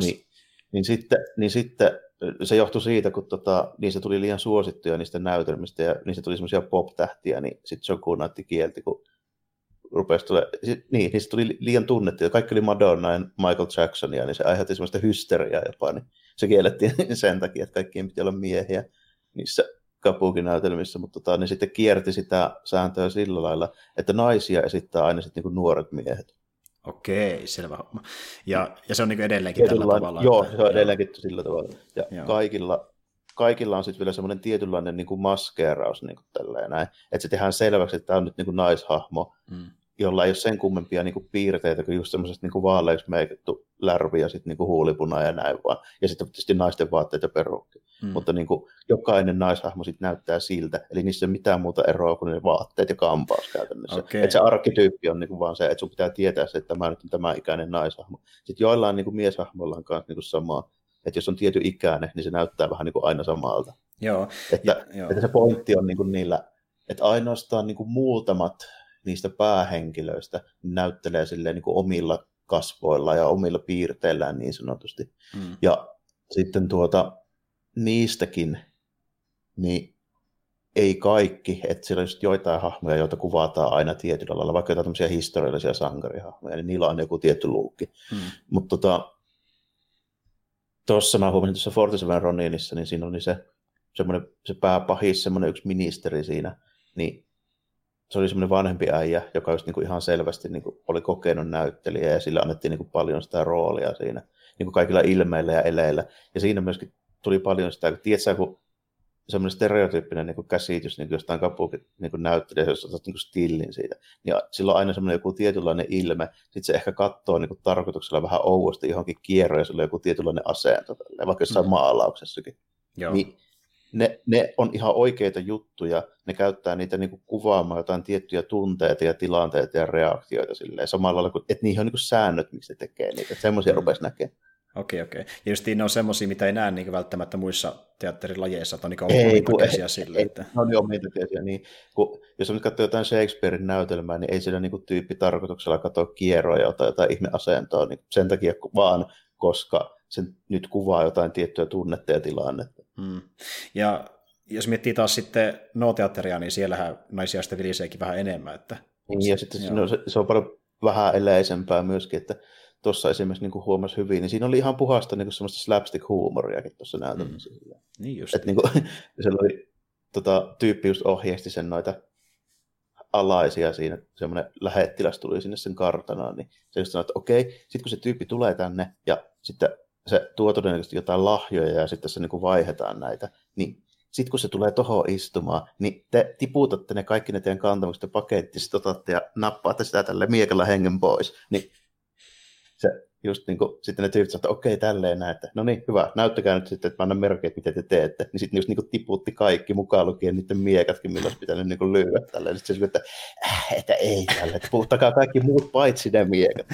B: Niin, niin, sitten, niin sitten se johtui siitä, kun tota, niistä tuli liian suosittuja niistä näytelmistä ja niistä tuli semmoisia pop-tähtiä, niin sitten Shokunaatti kielti, kun rupesi tule, niin, niistä tuli liian tunnettuja. Kaikki oli Madonna ja Michael Jacksonia, niin se aiheutti semmoista hysteriaa jopa, niin se kiellettiin sen takia, että kaikkien piti olla miehiä niissä kapukinäytelmissä, mutta tota, ne sitten kierti sitä sääntöä sillä lailla, että naisia esittää aina sitten niin nuoret miehet.
A: Okei, selvä homma. Ja, ja se on niin edelleenkin tällä tavalla.
B: Joo, että, se on edelleenkin joo. sillä tavalla. Ja joo. kaikilla, kaikilla on sitten vielä semmoinen tietynlainen niin kuin maskeeraus niin kuin tälleen näin. Että se tehdään selväksi, että tämä on nyt niin kuin naishahmo, mm jolla ei ole sen kummempia niin kuin piirteitä kuin just semmoiset niin vaaleiksi meikattu lärvi ja sitten niin huulipuna ja näin vaan. Ja sitten tietysti naisten vaatteet ja perukki. Mm. Mutta niin kuin, jokainen naishahmo sitten näyttää siltä, eli niissä ei ole mitään muuta eroa kuin ne vaatteet ja kampaus käytännössä. Okay. Että se arkkityyppi on niin kuin vaan se, että sun pitää tietää se, että tämä nyt on tämä ikäinen naishahmo. Sitten joillain niin kuin mieshahmoilla on kanssa niin samaa. Että jos on tietty ikäinen, niin se näyttää vähän niin kuin aina samalta.
A: Joo.
B: Että, ja, joo. että se pointti on niin kuin niillä, että ainoastaan niin kuin muutamat niistä päähenkilöistä näyttelee silleen niin kuin omilla kasvoilla ja omilla piirteillään niin sanotusti. Mm. Ja sitten tuota, niistäkin, niin ei kaikki, että siellä on just joitain hahmoja, joita kuvataan aina tietyllä lailla, vaikka jotain tämmöisiä historiallisia sankarihahmoja, niin niillä on joku tietty luukki. Mm. Mutta tota, tuossa mä huomasin tuossa Fortiseven Roninissa, niin siinä oli se, semmoinen, se pääpahis, semmoinen yksi ministeri siinä, niin se oli semmoinen vanhempi äijä, joka just niinku ihan selvästi niinku oli kokenut näyttelijä ja sillä annettiin niinku paljon sitä roolia siinä niinku kaikilla ilmeillä ja eleillä. Ja siinä myöskin tuli paljon sitä, kun tiedätkö, kun semmoinen stereotyyppinen niin kuin käsitys niin kuin jostain kapukin niin kuin näyttelijä, jos otat niin kuin stillin siitä, niin sillä on aina semmoinen joku tietynlainen ilme, sitten se ehkä katsoo niin kuin tarkoituksella vähän ouosti johonkin kierroon, ja sillä on joku tietynlainen asento, vaikka jossain mm. maalauksessakin. Joo. Niin ne, ne on ihan oikeita juttuja, ne käyttää niitä niin kuin kuvaamaan jotain tiettyjä tunteita ja tilanteita ja reaktioita silleen, samalla lailla kuin, että niihin on niin kuin säännöt, miksi ne tekee niitä, että semmoisia mm. rupesi näkemään.
A: Okei, okei. Ja just ne on semmoisia, mitä ei näe niin välttämättä muissa teatterilajeissa, että on niin ei, kun, ei, sille. Että...
B: Ne on jo omintakeisia, niin kun, jos nyt katsoo jotain Shakespearein näytelmää, niin ei siellä niin kuin tyyppi tarkoituksella katsoa kierroja tai jotain ihmeasentoa, niin sen takia vaan, koska se nyt kuvaa jotain tiettyä tunnetta ja tilannetta.
A: Hmm. Ja jos miettii taas sitten no-teatteria, niin siellähän naisia sitten viliseekin vähän enemmän. Että...
B: Niin, ja sitten se, no, se, se on paljon vähän eläisempää myöskin, että tuossa esimerkiksi niin huomasi hyvin, niin siinä oli ihan puhasta niin semmoista slapstick-huumoriakin tuossa näytelmässä. Mm.
A: Niin just.
B: Et, niin kuin, se oli tota, tyyppi just ohjeisti sen noita alaisia siinä, semmoinen lähettiläs tuli sinne sen kartanaan, niin se just sanoi, että okei, sitten kun se tyyppi tulee tänne ja sitten se tuo todennäköisesti jotain lahjoja ja sitten se niin kuin vaihdetaan näitä, niin sitten kun se tulee tuohon istumaan, niin te tiputatte ne kaikki ne teidän kantamukset ja paketti, sitten otatte ja nappaatte sitä tälle miekalla hengen pois. Niin se just niin kuin, sitten ne tyypit että okei, tälleen näin, että no niin, hyvä, näyttäkää nyt sitten, että mä annan merkeitä, mitä te teette. Niin sitten just niin kuin tiputti kaikki mukaan lukien niiden miekatkin, millä olisi pitänyt niin kuin lyödä tälleen. Sitten se että, äh, että ei tälle, että puhuttakaa kaikki muut paitsi ne miekat.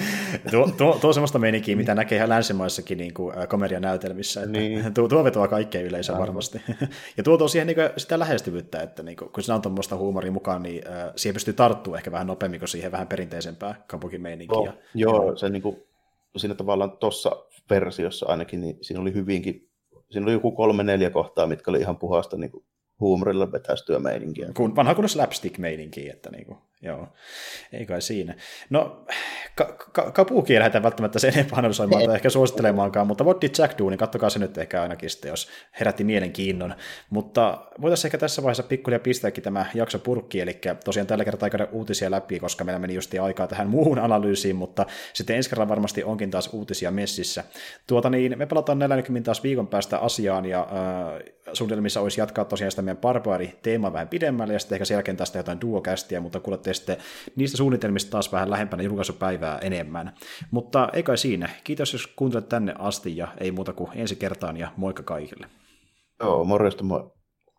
A: tuo, tuo, tuo semmoista meininkiä, mitä näkee ihan länsimaissakin niin kuin, komedianäytelmissä. Että niin. tuo, tuo vetoaa kaikkeen yleisöön varmasti. ja tuo tuo siihen niin kuin, sitä lähestyvyyttä, että niin kuin, kun siinä on tuommoista huumoria mukaan, niin äh, siihen pystyy tarttumaan ehkä vähän nopeammin kuin siihen vähän perinteisempää kampukin meininkiä.
B: Oh, joo, se niin kuin, siinä tavallaan tuossa versiossa ainakin, niin siinä oli hyvinkin, siinä oli joku kolme-neljä kohtaa, mitkä oli ihan puhasta niin kuin huumorilla vetästyä meininkiä.
A: Kun, vanha kunnon slapstick-meininkiä, että niinku, joo, ei kai siinä. No, ka- ka- kapuuki ei lähdetä välttämättä sen enempää analysoimaan tai ehkä suosittelemaankaan, mutta What Did Jack Do, niin kattokaa se nyt ehkä ainakin sitten, jos herätti mielenkiinnon. Mutta voitaisiin ehkä tässä vaiheessa pikkuhiljaa pistääkin tämä jakso purkki, eli tosiaan tällä kertaa käydä uutisia läpi, koska meillä meni just aikaa tähän muuhun analyysiin, mutta sitten ensi kerralla varmasti onkin taas uutisia messissä. Tuota niin, me palataan näillä taas viikon päästä asiaan, ja äh, suunnitelmissa olisi jatkaa tosiaan sitä meidän barbaari-teemaa vähän pidemmälle, ja sitten ehkä sen jälkeen jotain duokästiä, mutta kuulette sitten niistä suunnitelmista taas vähän lähempänä julkaisupäivää enemmän. Mutta ei kai siinä. Kiitos, jos kuuntelet tänne asti, ja ei muuta kuin ensi kertaan, ja moikka kaikille.
B: Joo, morjesta moi.